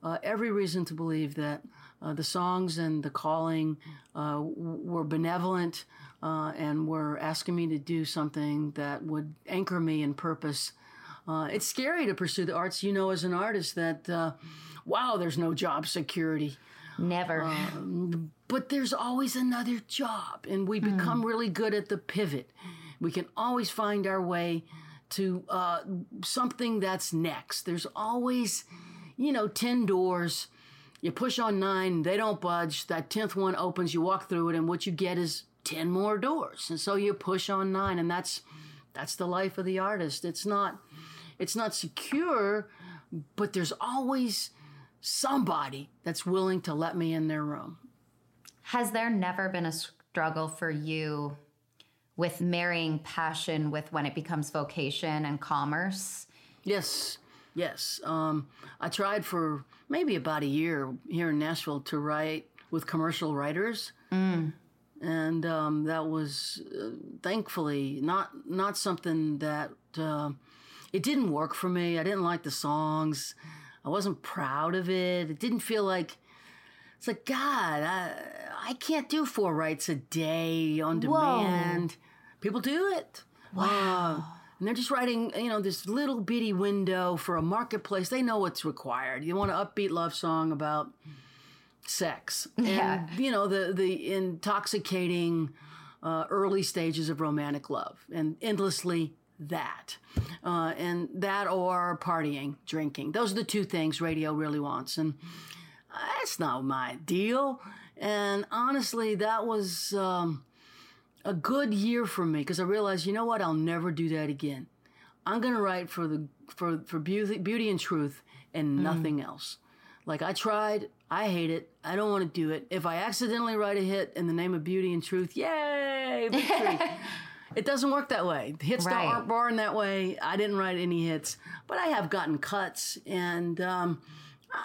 uh, every reason to believe that uh, the songs and the calling uh, were benevolent uh, and were asking me to do something that would anchor me in purpose. It's scary to pursue the arts. You know, as an artist, that wow, there's no job security Never. but there's always another job and we become really good at the pivot. We can always find our way to uh, something that's next. There's always you know 10 doors. You push on nine they don't budge. That 10th one opens you walk through it and what you get is 10 more doors. And so you push on nine and that's that's the life of the artist. It's not it's not secure but there's always somebody that's willing to let me in their room Has there never been a struggle for you with marrying passion with when it becomes vocation and commerce? Yes, yes. Um, I tried for maybe about a year here in Nashville to write with commercial writers, and um, that was uh, thankfully not not something that uh, it didn't work for me. I didn't like the songs. I wasn't proud of it. It didn't feel like it's like God. I, I can't do four writes a day on demand. People do it. Wow. and they're just writing, you know, this little bitty window for a marketplace. They know what's required. You want an upbeat love song about sex, and Yeah. you know the the intoxicating uh, early stages of romantic love, and endlessly that, uh, and that or partying, drinking. Those are the two things radio really wants, and that's not my deal. And honestly, that was um, a good year for me because I realized, you know what, I'll never do that again. I'm gonna write for the for for beauty, beauty and truth and nothing else. Like I tried, I hate it. I don't want to do it. If I accidentally write a hit in the name of beauty and truth, yay, victory. it doesn't work that way. Hits Right. aren't born that way. I didn't write any hits, but I have gotten cuts, and um, I,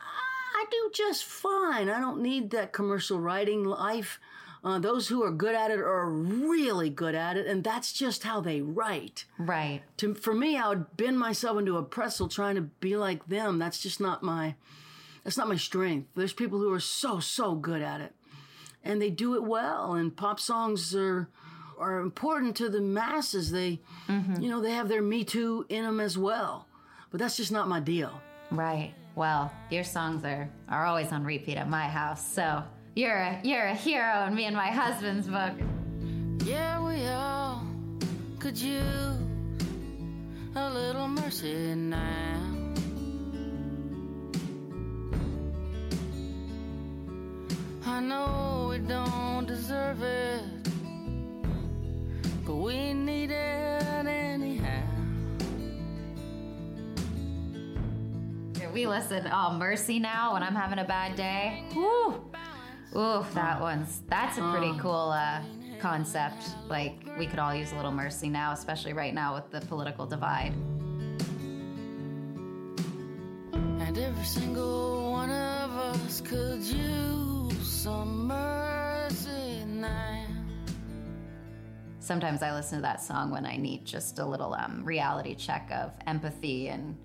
I do just fine. I don't need that commercial writing life. Uh, those who are good at it are really good at it, and that's just how they write. Right. To, for me, I would bend myself into a pretzel trying to be like them. That's just not my. That's not my strength. There's people who are so so good at it, and they do it well. And pop songs are are important to the masses. They, mm-hmm. you know, they have their Me Too in them as well. But that's just not my deal. Right. Well, your songs are are always on repeat at my house. So you're a, you're a hero in me and my husband's book. Yeah, we all could use a little mercy now. I know we don't deserve it, but we need it anyhow. We listen. Oh, Mercy now when I'm having a bad day. Woo. Ooh, that one's that's a pretty cool uh, concept. Like we could all use a little mercy now, especially right now with the political divide. And every single one of us could use some mercy now. Sometimes I listen to that song when I need just a little um, reality check of empathy and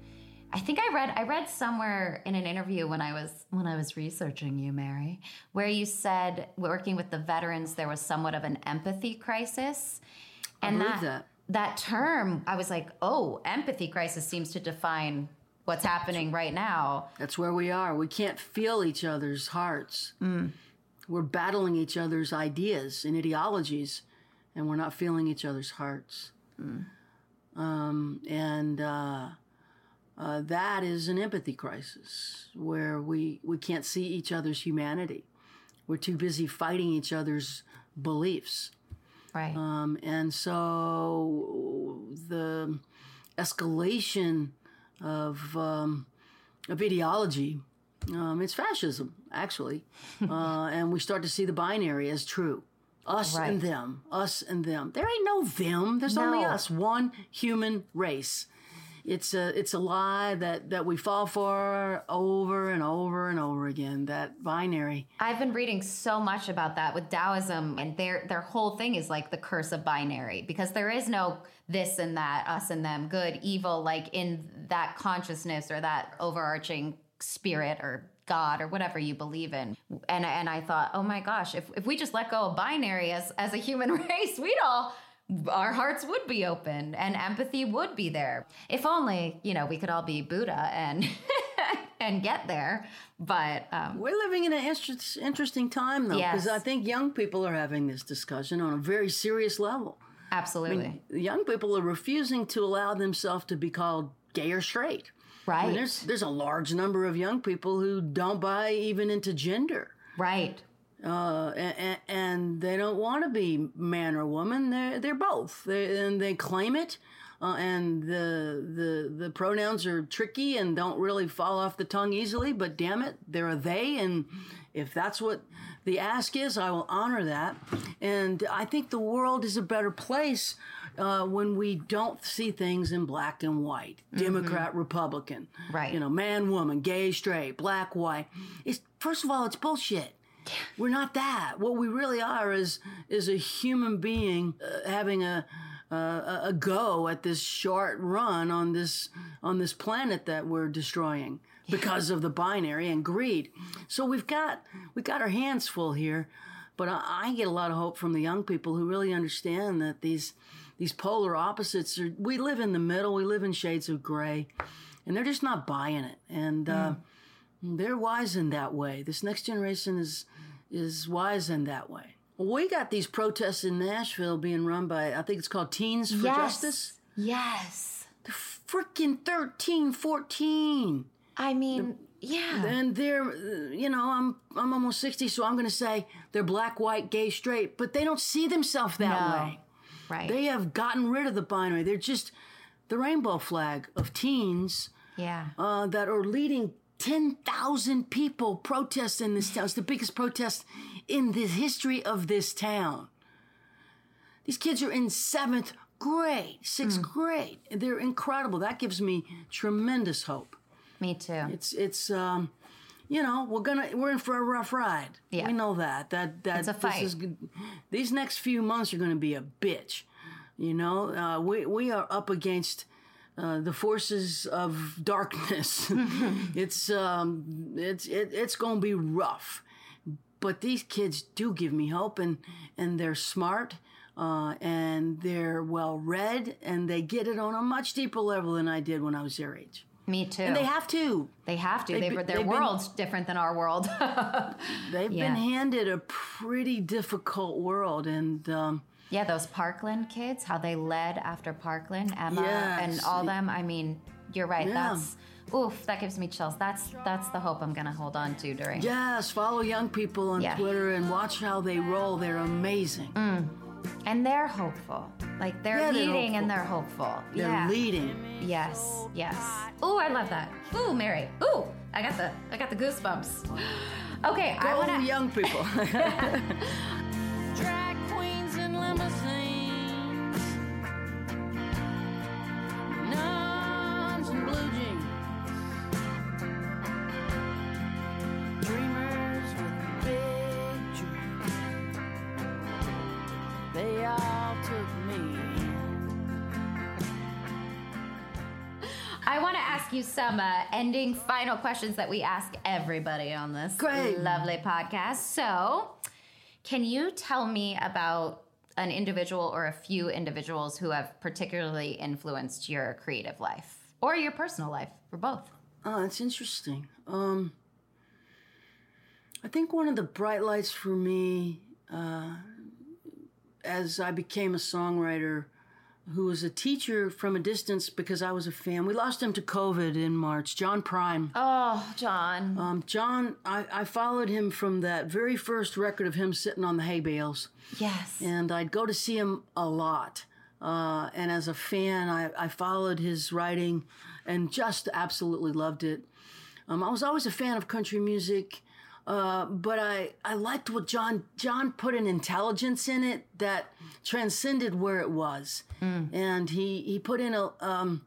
I think I read I read somewhere in an interview when I was when I was researching you, Mary, where you said working with the veterans there was somewhat of an empathy crisis. I believe that. that term, I was like, oh, empathy crisis seems to define what's happening right now. That's where we are. We can't feel each other's hearts. We're battling each other's ideas and ideologies, and we're not feeling each other's hearts. Um, and uh, uh, that is an empathy crisis where we, we can't see each other's humanity. We're too busy fighting each other's beliefs. Right. Um, and so the escalation of, um, of ideology, um, it's fascism, actually. uh, and we start to see the binary as true. Us and them, us and them. There ain't no them. There's only us, one human race. It's a it's a lie that that we fall for over and over and over again. That binary. I've been reading so much about that with Taoism, and their their whole thing is like the curse of binary because there is no this and that, us and them, good, evil, like in that consciousness or that overarching spirit or God or whatever you believe in. And and I thought, oh my gosh, if if we just let go of binary as as a human race, we'd all our hearts would be open and empathy would be there. If only, you know, we could all be Buddha and and get there. But um, We're living in an interest, interesting time, though, because Yes. I think young people are having this discussion on a very serious level. absolutely. Young people are refusing to allow themselves to be called gay or straight. I mean, Right. there's there's a large number of young people who don't buy even into gender, Right. uh, and, and they don't want to be man or woman. They're they're both, they, and they claim it. Uh, and the the the pronouns are tricky and don't really fall off the tongue easily. But damn it, they're a they, and if that's what the ask is, I will honor that. And I think the world is a better place uh, when we don't see things in black and white, Democrat, Republican, Right. You know, man, woman, gay, straight, black, white. It's first of all, it's bullshit. We're not that. What we really are is is a human being uh, having a, a a go at this short run on this on this planet that we're destroying because of the binary and greed. So we've got we got our hands full here, but I, I get a lot of hope from the young people who really understand that these these polar opposites are. We live in the middle. We live in shades of gray, and they're just not buying it. And uh, they're wise in that way. This next generation is is wise in that way. We got these protests in Nashville being run by I think it's called Teens for Yes. Justice. Yes. They're freaking 13, 14. I mean, Yeah. And they're, you know, I'm I'm almost sixty, so I'm going to say they're black, white, gay, straight, but they don't see themselves that No. way. Right. They have gotten rid of the binary. They're just the rainbow flag of teens yeah. uh, that are leading 10,000 people protest in this town. It's the biggest protest in the history of this town. These kids are in seventh grade, sixth grade. They're incredible. That gives me tremendous hope. Me too. It's it's um, you know we're gonna we're in for a rough ride. Yeah. we know that that that It's a this fight. is these next few months are gonna be a bitch. You know, uh, we we are up against. Uh, the forces of darkness. it's um, it's it, it's going to be rough, but these kids do give me hope, and and they're smart, uh, and they're well read, and they get it on a much deeper level than I did when I was their age. Me too. And they have to. They have to. They've They, been- were their they've been- world's different than our world. They've Yeah. been handed a pretty difficult world, and um, yeah, those Parkland kids, how they led after Parkland, Emma Yes. and all them. I mean, you're right. Yeah. That's oof. That gives me chills. That's that's the hope I'm gonna hold on to during. yes, follow young people on Yeah. Twitter and watch how they roll. They're amazing. And they're hopeful. Like they're Yeah, they're leading and they're hopeful. They're yeah. leading. Yes, yes. Ooh, I love that. Ooh, Mary. Ooh, I got the I got the goosebumps. Okay, I Go wanna young people. some uh, ending final questions that we ask everybody on this Great. lovely podcast. So, can you tell me about an individual or a few individuals who have particularly influenced your creative life or your personal life, or both? Oh, it's interesting. Um, I think one of the bright lights for me uh, as I became a songwriter, who was a teacher from a distance because I was a fan. We lost him to COVID in March. John Prine. Oh, John. Um, John, I, I followed him from that very first record of him sitting on the hay bales. Yes. And I'd go to see him a lot. Uh, and as a fan, I, I followed his writing and just absolutely loved it. Um, I was always a fan of country music, uh, but I, I liked what John John put an intelligence in it that transcended where it was, and he he put in a um,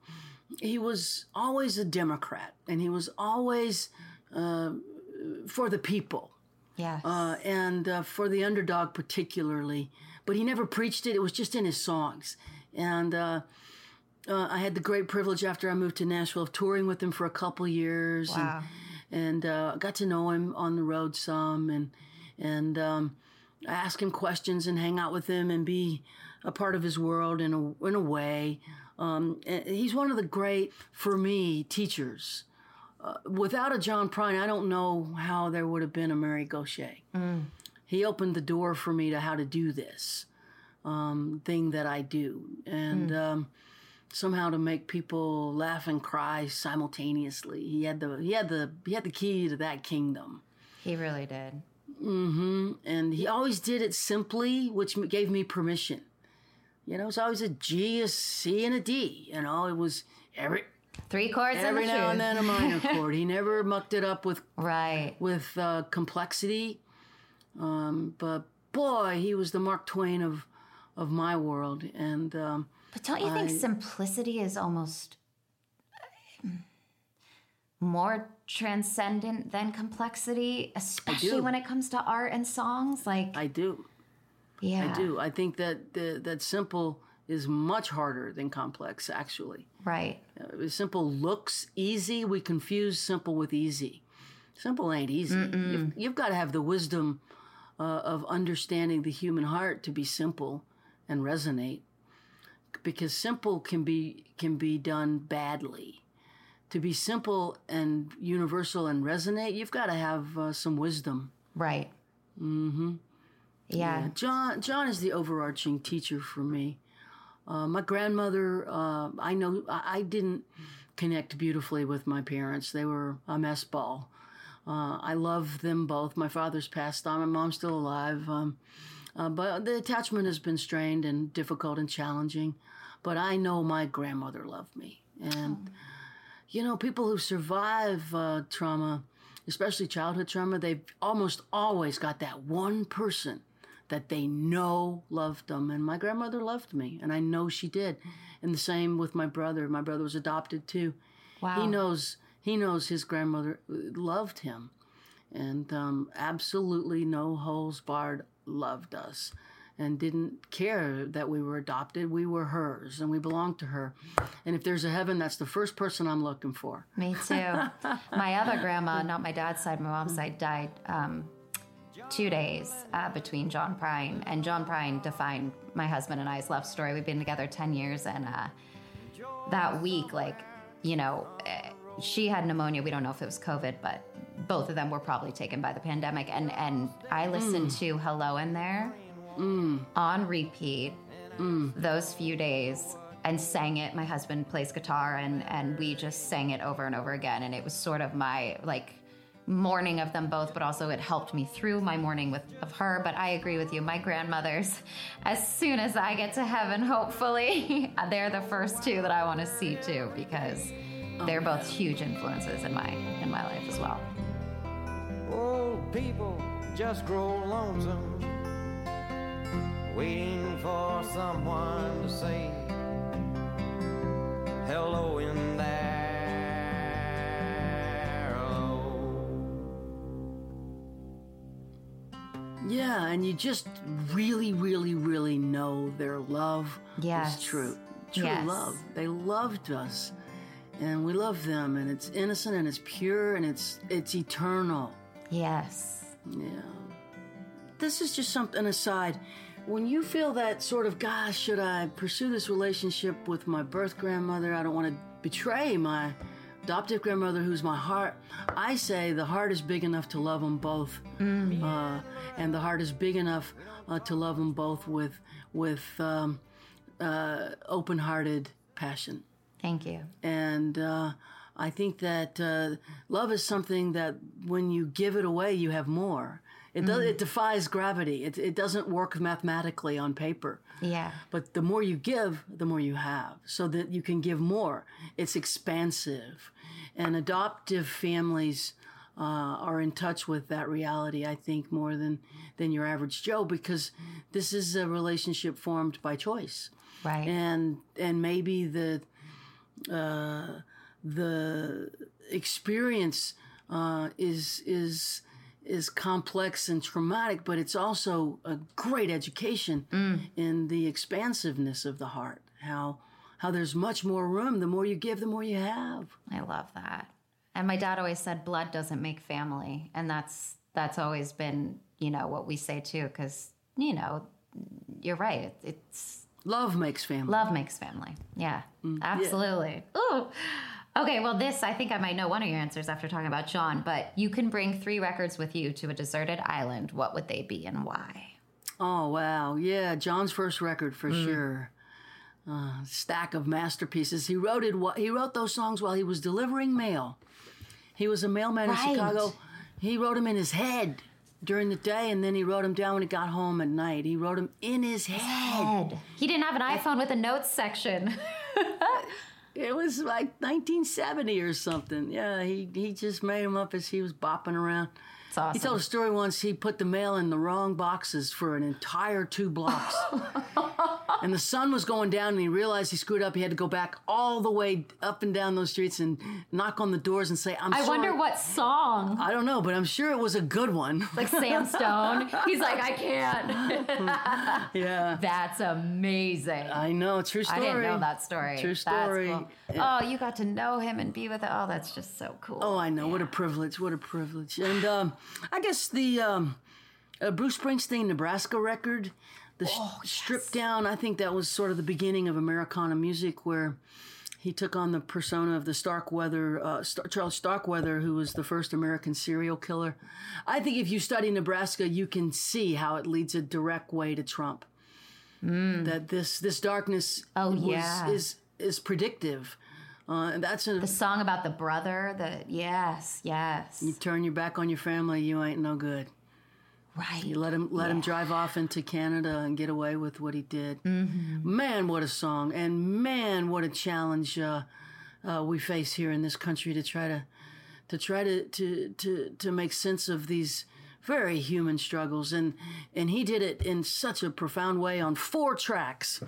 he was always a Democrat, and he was always uh, for the people Yes. uh, and uh, for the underdog particularly. But he never preached it; it was just in his songs. And uh, uh, I had the great privilege after I moved to Nashville of touring with him for a couple years, Wow. and and uh, got to know him on the road some, and and um, ask him questions and hang out with him and be a part of his world in a in a way. Um, he's one of the great for me teachers Uh, without a John Prine, I don't know how there would have been a Mary Gauthier. He opened the door for me to how to do this um, thing that I do, and um, somehow to make people laugh and cry simultaneously. He had the he had the he had the key to that kingdom. he really did. hmm And he always did it simply, which gave me permission. You know, it's always a G, a C, and a D. You know, it was every Three chords every the now and then a minor chord. He never mucked it up with Right. with uh, complexity. Um, but boy, he was the Mark Twain of of my world. And um, But don't you think simplicity is almost um, more transcendent than complexity, especially when it comes to art and songs? Like, I do, yeah, I do. I think that the, that simple is much harder than complex. Actually, Right. uh, simple looks easy. We confuse simple with easy. Simple ain't easy. You've, you've got to have the wisdom uh, of understanding the human heart to be simple and resonate. Because simple can be can be done badly. To be simple and universal and resonate, you've got to have uh, some wisdom. Right. Mm-hmm. Yeah. John John is the overarching teacher for me. Uh, my grandmother, uh, I know I, I didn't connect beautifully with my parents. They were a mess ball. Uh, I love them both. My father's passed on. My mom's still alive. Um, uh, but the attachment has been strained and difficult and challenging. But I know my grandmother loved me. And, you know, people who survive uh, trauma, especially childhood trauma, they've almost always got that one person that they know loved them. And my grandmother loved me, and I know she did. And the same with my brother. My brother was adopted too. Wow. He knows he knows his grandmother loved him, and um, absolutely no holes barred loved us. And didn't care that we were adopted. We were hers, and we belonged to her. And if there's a heaven, that's the first person I'm looking for. Me too. my other grandma, not my dad's side, my mom's side, died um, two days uh, between John Prine. And John Prine defined my husband and I's love story. We've been together 10 years. And uh, that week, like, you know, eh, she had pneumonia. We don't know if it was COVID, but both of them were probably taken by the pandemic. And, and I listened Mm. to Hello in There Mm. on repeat mm. those few days and sang it. My husband plays guitar and, and we just sang it over and over again. And it was sort of my like mourning of them both, but also it helped me through my mourning with of her. But I agree with you. My grandmothers, as soon as I get to heaven, hopefully, they're the first two that I want to see too, because oh they're both huge influences in my in my life as well. Old people just grow lonesome, waiting for someone to say hello in there. Hello. Yeah, and you just really, really, really know their love Yes. is true. True Yes. love. They loved us. And we love them and it's innocent and it's pure and it's it's eternal. Yes. Yeah. This is just something aside. When you feel that sort of, gosh, should I pursue this relationship with my birth grandmother? I don't want to betray my adoptive grandmother, who's my heart. I say the heart is big enough to love them both, uh, and the heart is big enough uh, to love them both with with um, uh, open-hearted passion. Thank you. And uh, I think that uh, love is something that when you give it away, you have more. It does. Mm. It defies gravity. It, it doesn't work mathematically on paper. Yeah. But the more you give, the more you have, so that you can give more. It's expansive, and adoptive families uh, are in touch with that reality. I think more than than your average Joe, because this is a relationship formed by choice, right? And and maybe the uh, the experience uh, is is is complex and traumatic, but it's also a great education mm. in the expansiveness of the heart. How how there's much more room. The more you give, the more you have. I love that. And my dad always said blood doesn't make family, and that's that's always been you know what we say too, because you know you're right. It, it's love makes family. Love makes family. Yeah, mm. absolutely. Ooh. Okay, well, this I think I might know one of your answers after talking about John. But you can bring three records with you to a deserted island. What would they be and why? Oh wow, yeah, John's first record for Mm. sure. Uh, stack of masterpieces. He wrote it. He wrote those songs while he was delivering mail. He was a mailman Right. in Chicago. He wrote them in his head during the day, and then he wrote them down when he got home at night. He wrote them in his head. He didn't have an iPhone with a notes section. It was like 1970 or something. Yeah, he he just made them up as he was bopping around. It's awesome. He told a story once. He put the mail in the wrong boxes for an entire two blocks, and the sun was going down, and he realized he screwed up. He had to go back all the way up and down those streets and knock on the doors and say, "I'm I sorry." wonder what song. I don't know, but I'm sure it was a good one. Like Sam Stone. He's like, I can't. yeah. That's amazing. I know, true story. I didn't know that story. True That's story. cool. Yeah. Oh, you got to know him and be with it. Oh, that's just so cool. Oh, I know. What a privilege. What a privilege. And um, I guess the um, uh, Bruce Springsteen Nebraska record, the Oh, sh- stripped down, I think that was sort of the beginning of Americana music where he took on the persona of the Starkweather, uh, Star- Charles Starkweather, who was the first American serial killer. I think if you study Nebraska, you can see how it leads a direct way to Trump. That this this darkness Oh, was- yeah. is is predictive Uh, and that's a, The song about the brother, That yes, yes. you turn your back on your family, you ain't no good. Right. You let him let him drive off into Canada and get away with what he did. Mm-hmm. Man, what a song! And man, what a challenge uh, uh, we face here in this country to try to to try to to to to make sense of these very human struggles. And and he did it in such a profound way on four tracks.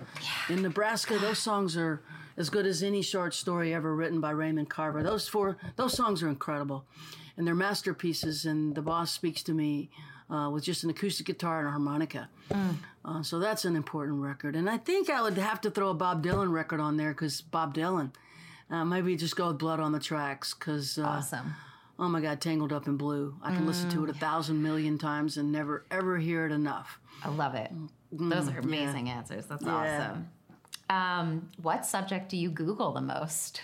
In Nebraska, those songs are as good as any short story ever written by Raymond Carver. Those four those songs are incredible, and they're masterpieces. And the boss speaks to me uh, with just an acoustic guitar and a harmonica. Uh, so that's an important record. And I think I would have to throw a Bob Dylan record on there because Bob Dylan. Uh, maybe just go with Blood on the Tracks because. Uh, Awesome. Oh my God, Tangled Up in Blue. I can listen to it a thousand million times and never ever hear it enough. I love it. Those are amazing answers. That's Yeah. awesome. Um, what subject do you Google the most?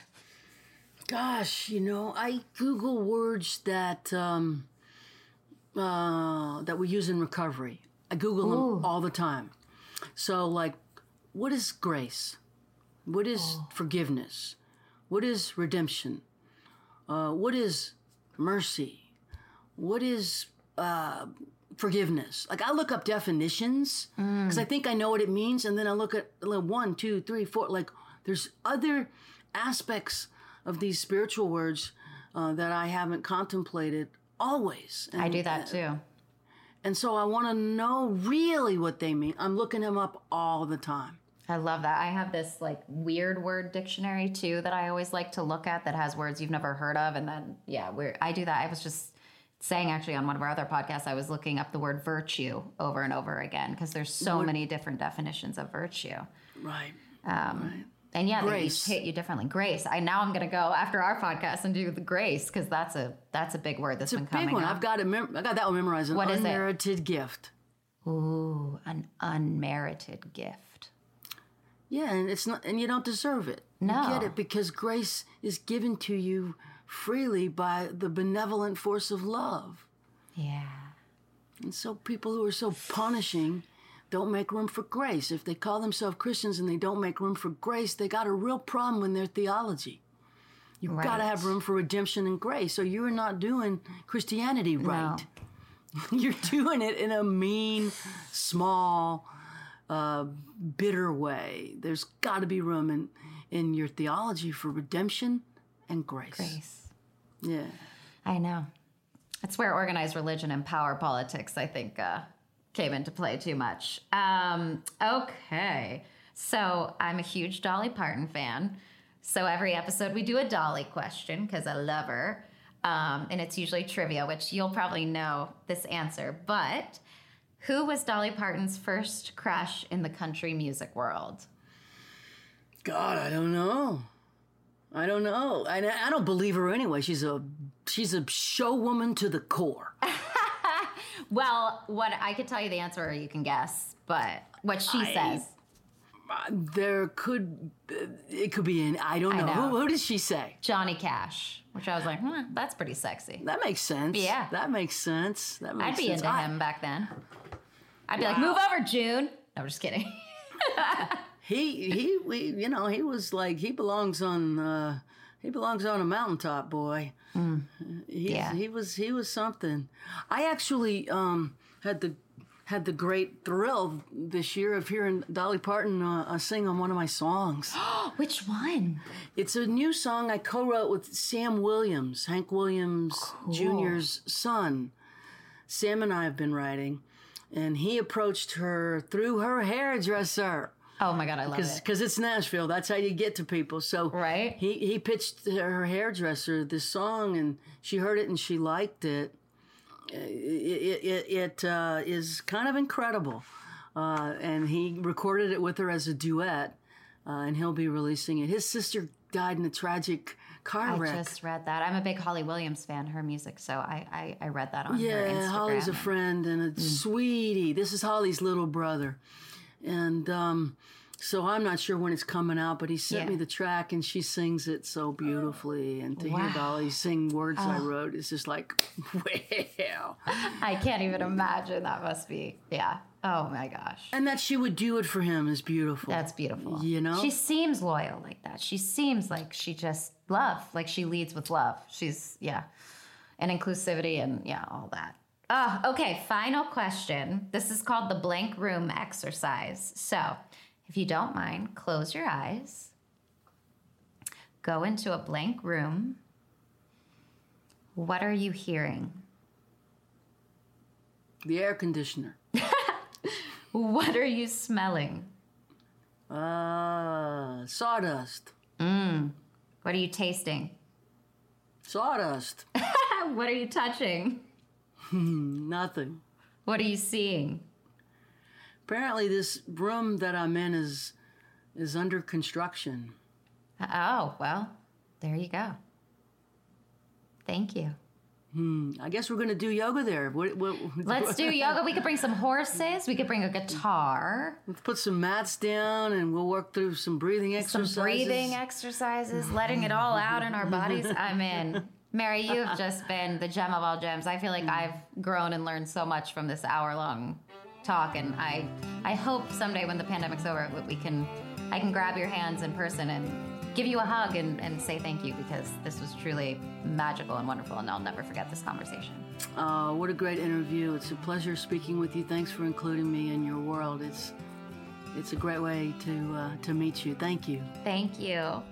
Gosh, you know, I Google words that um, uh, that we use in recovery. I Google them all the time. So, like, what is grace? What is forgiveness? What is redemption? Uh, what is mercy? What is uh, forgiveness? Like, I look up definitions because I think I know what it means, and then I look at like, one, two, three, four. Like, there's other aspects of these spiritual words uh, that I haven't contemplated always. I do that too. And so I want to know really what they mean. I'm looking them up all the time. I love that. I have this like weird word dictionary too that I always like to look at that has words you've never heard of. And then, yeah, we're, I do that. I was just saying actually on one of our other podcasts, I was looking up the word virtue over and over again because there's so What- many different definitions of virtue. Right. Um, And yeah, they Grace. each hit you differently. Grace. I now I'm going to go after our podcast and do the grace because that's a that's a big word that's It's a been big coming one. up. I've got it. Mem- I got that one memorized. An What is it? unmerited gift. Ooh, an unmerited gift. Yeah, and it's not, and you don't deserve it. No. You get it because grace is given to you freely by the benevolent force of love. Yeah. And so people who are so punishing don't make room for grace. If they call themselves Christians and they don't make room for grace, they got a real problem in their theology. You've got to have room for redemption and grace, or you're not doing Christianity right. you're doing it in a mean, small, uh, bitter way. There's got to be room in, in your theology for redemption and grace. Grace. Yeah. I know. That's where organized religion and power politics, I think, uh, came into play too much. Um, okay. So I'm a huge Dolly Parton fan. So every episode we do a Dolly question because I love her. Um, and it's usually trivia, which you'll probably know this answer. But who was Dolly Parton's first crush in the country music world? God, I don't know. I don't know. I, I don't believe her anyway. She's a she's a show woman to the core. Well, what I could tell you the answer, or you can guess, but what she I- says. There could it could be an I don't I know. know. Who, who does she say? Johnny Cash, which I was like, hmm, that's pretty sexy. That makes sense. Yeah. that makes sense. That makes sense. I'd be sense. into I- him back then. I'd be like, move over, June. No, I'm just kidding. He he we you know he was like he belongs on uh, he belongs on a mountaintop, boy. Mm. Yeah. he was he was something. I actually um, had the had the great thrill this year of hearing Dolly Parton uh, uh, sing on one of my songs. Which one? It's a new song I co-wrote with Sam Williams, Hank Williams Jr.'s son. Sam and I have been writing, and he approached her through her hairdresser. Oh my god, I love it. Because it's Nashville. That's how you get to people. So right. he he pitched her hairdresser this song, and she heard it and she liked it. It it, it, uh, is kind of incredible, uh, and he recorded it with her as a duet, uh, and he'll be releasing it. His sister died in a tragic car I wreck. just read that. I'm a big Holly Williams fan, her music, so I I, I read that on her Yeah. Holly's a friend and a sweetie. This is Holly's little brother. And um, so I'm not sure when it's coming out, but he sent Yeah. me the track and she sings it so beautifully. And to Wow. hear Dolly sing words I Oh. wrote is just like, wow. I can't even imagine. That must be, yeah. Oh my gosh. And that she would do it for him is beautiful. That's beautiful. You know? She seems loyal like that. She seems like she just love, like she leads with love. She's yeah. And inclusivity and yeah, all that. Oh, okay, final question. This is called the blank room exercise. So, if you don't mind, close your eyes. Go into a blank room. What are you hearing? the air conditioner. What are you smelling? Uh, sawdust. Mm. What are you tasting? Sawdust. what are you touching? Nothing. What are you seeing? Apparently, this room that I'm in is is under construction. Oh, well, there you go. Thank you. Hmm. I guess we're gonna do yoga there. What, what, Let's do yoga. We could bring some horses. We could bring a guitar. Let's put some mats down and we'll work through some breathing exercises. Some breathing exercises, letting it all out in our bodies. I'm in. Mary, you have just been the gem of all gems. I feel like I've grown and learned so much from this hour long talk, and I, I hope someday when the pandemic's over, we can, I can grab your hands in person and give you a hug and, and say thank you because this was truly magical and wonderful, and I'll never forget this conversation. Oh, what a great interview! It's a pleasure speaking with you. Thanks for including me in your world. It's, it's a great way to uh, to meet you. Thank you. Thank you.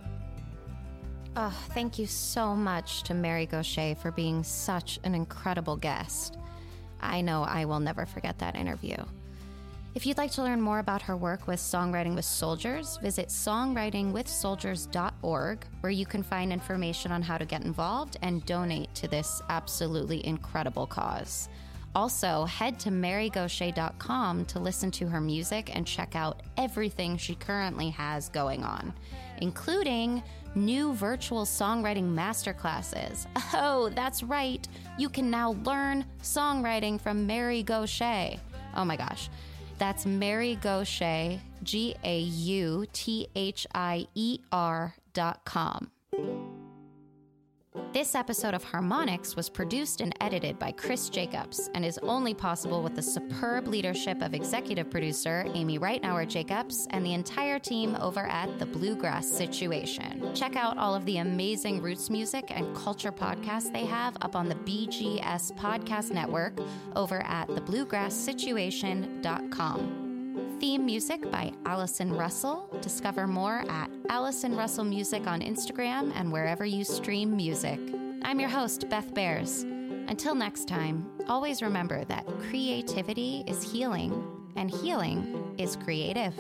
Oh, thank you so much to Mary Gauthier for being such an incredible guest. I know I will never forget that interview. If you'd like to learn more about her work with Songwriting with Soldiers, visit songwritingwithsoldiers.org, where you can find information on how to get involved and donate to this absolutely incredible cause. Also, head to marygauthier.com to listen to her music and check out everything she currently has going on, including new virtual songwriting masterclasses. Oh, that's right. You can now learn songwriting from Mary Gauthier. Oh my gosh. That's Mary Gauthier, G A U T H I E R dot com. This episode of Harmonics was produced and edited by Chris Jacobs and is only possible with the superb leadership of executive producer Amy Reitnauer Jacobs and the entire team over at The Bluegrass Situation. Check out all of the amazing roots music and culture podcasts they have up on the BGS Podcast Network over at thebluegrasssituation.com. Theme music by Allison Russell. Discover more at Allison Russell Music on Instagram and wherever you stream music. I'm your host, Beth Bears. Until next time, always remember that creativity is healing and healing is creative.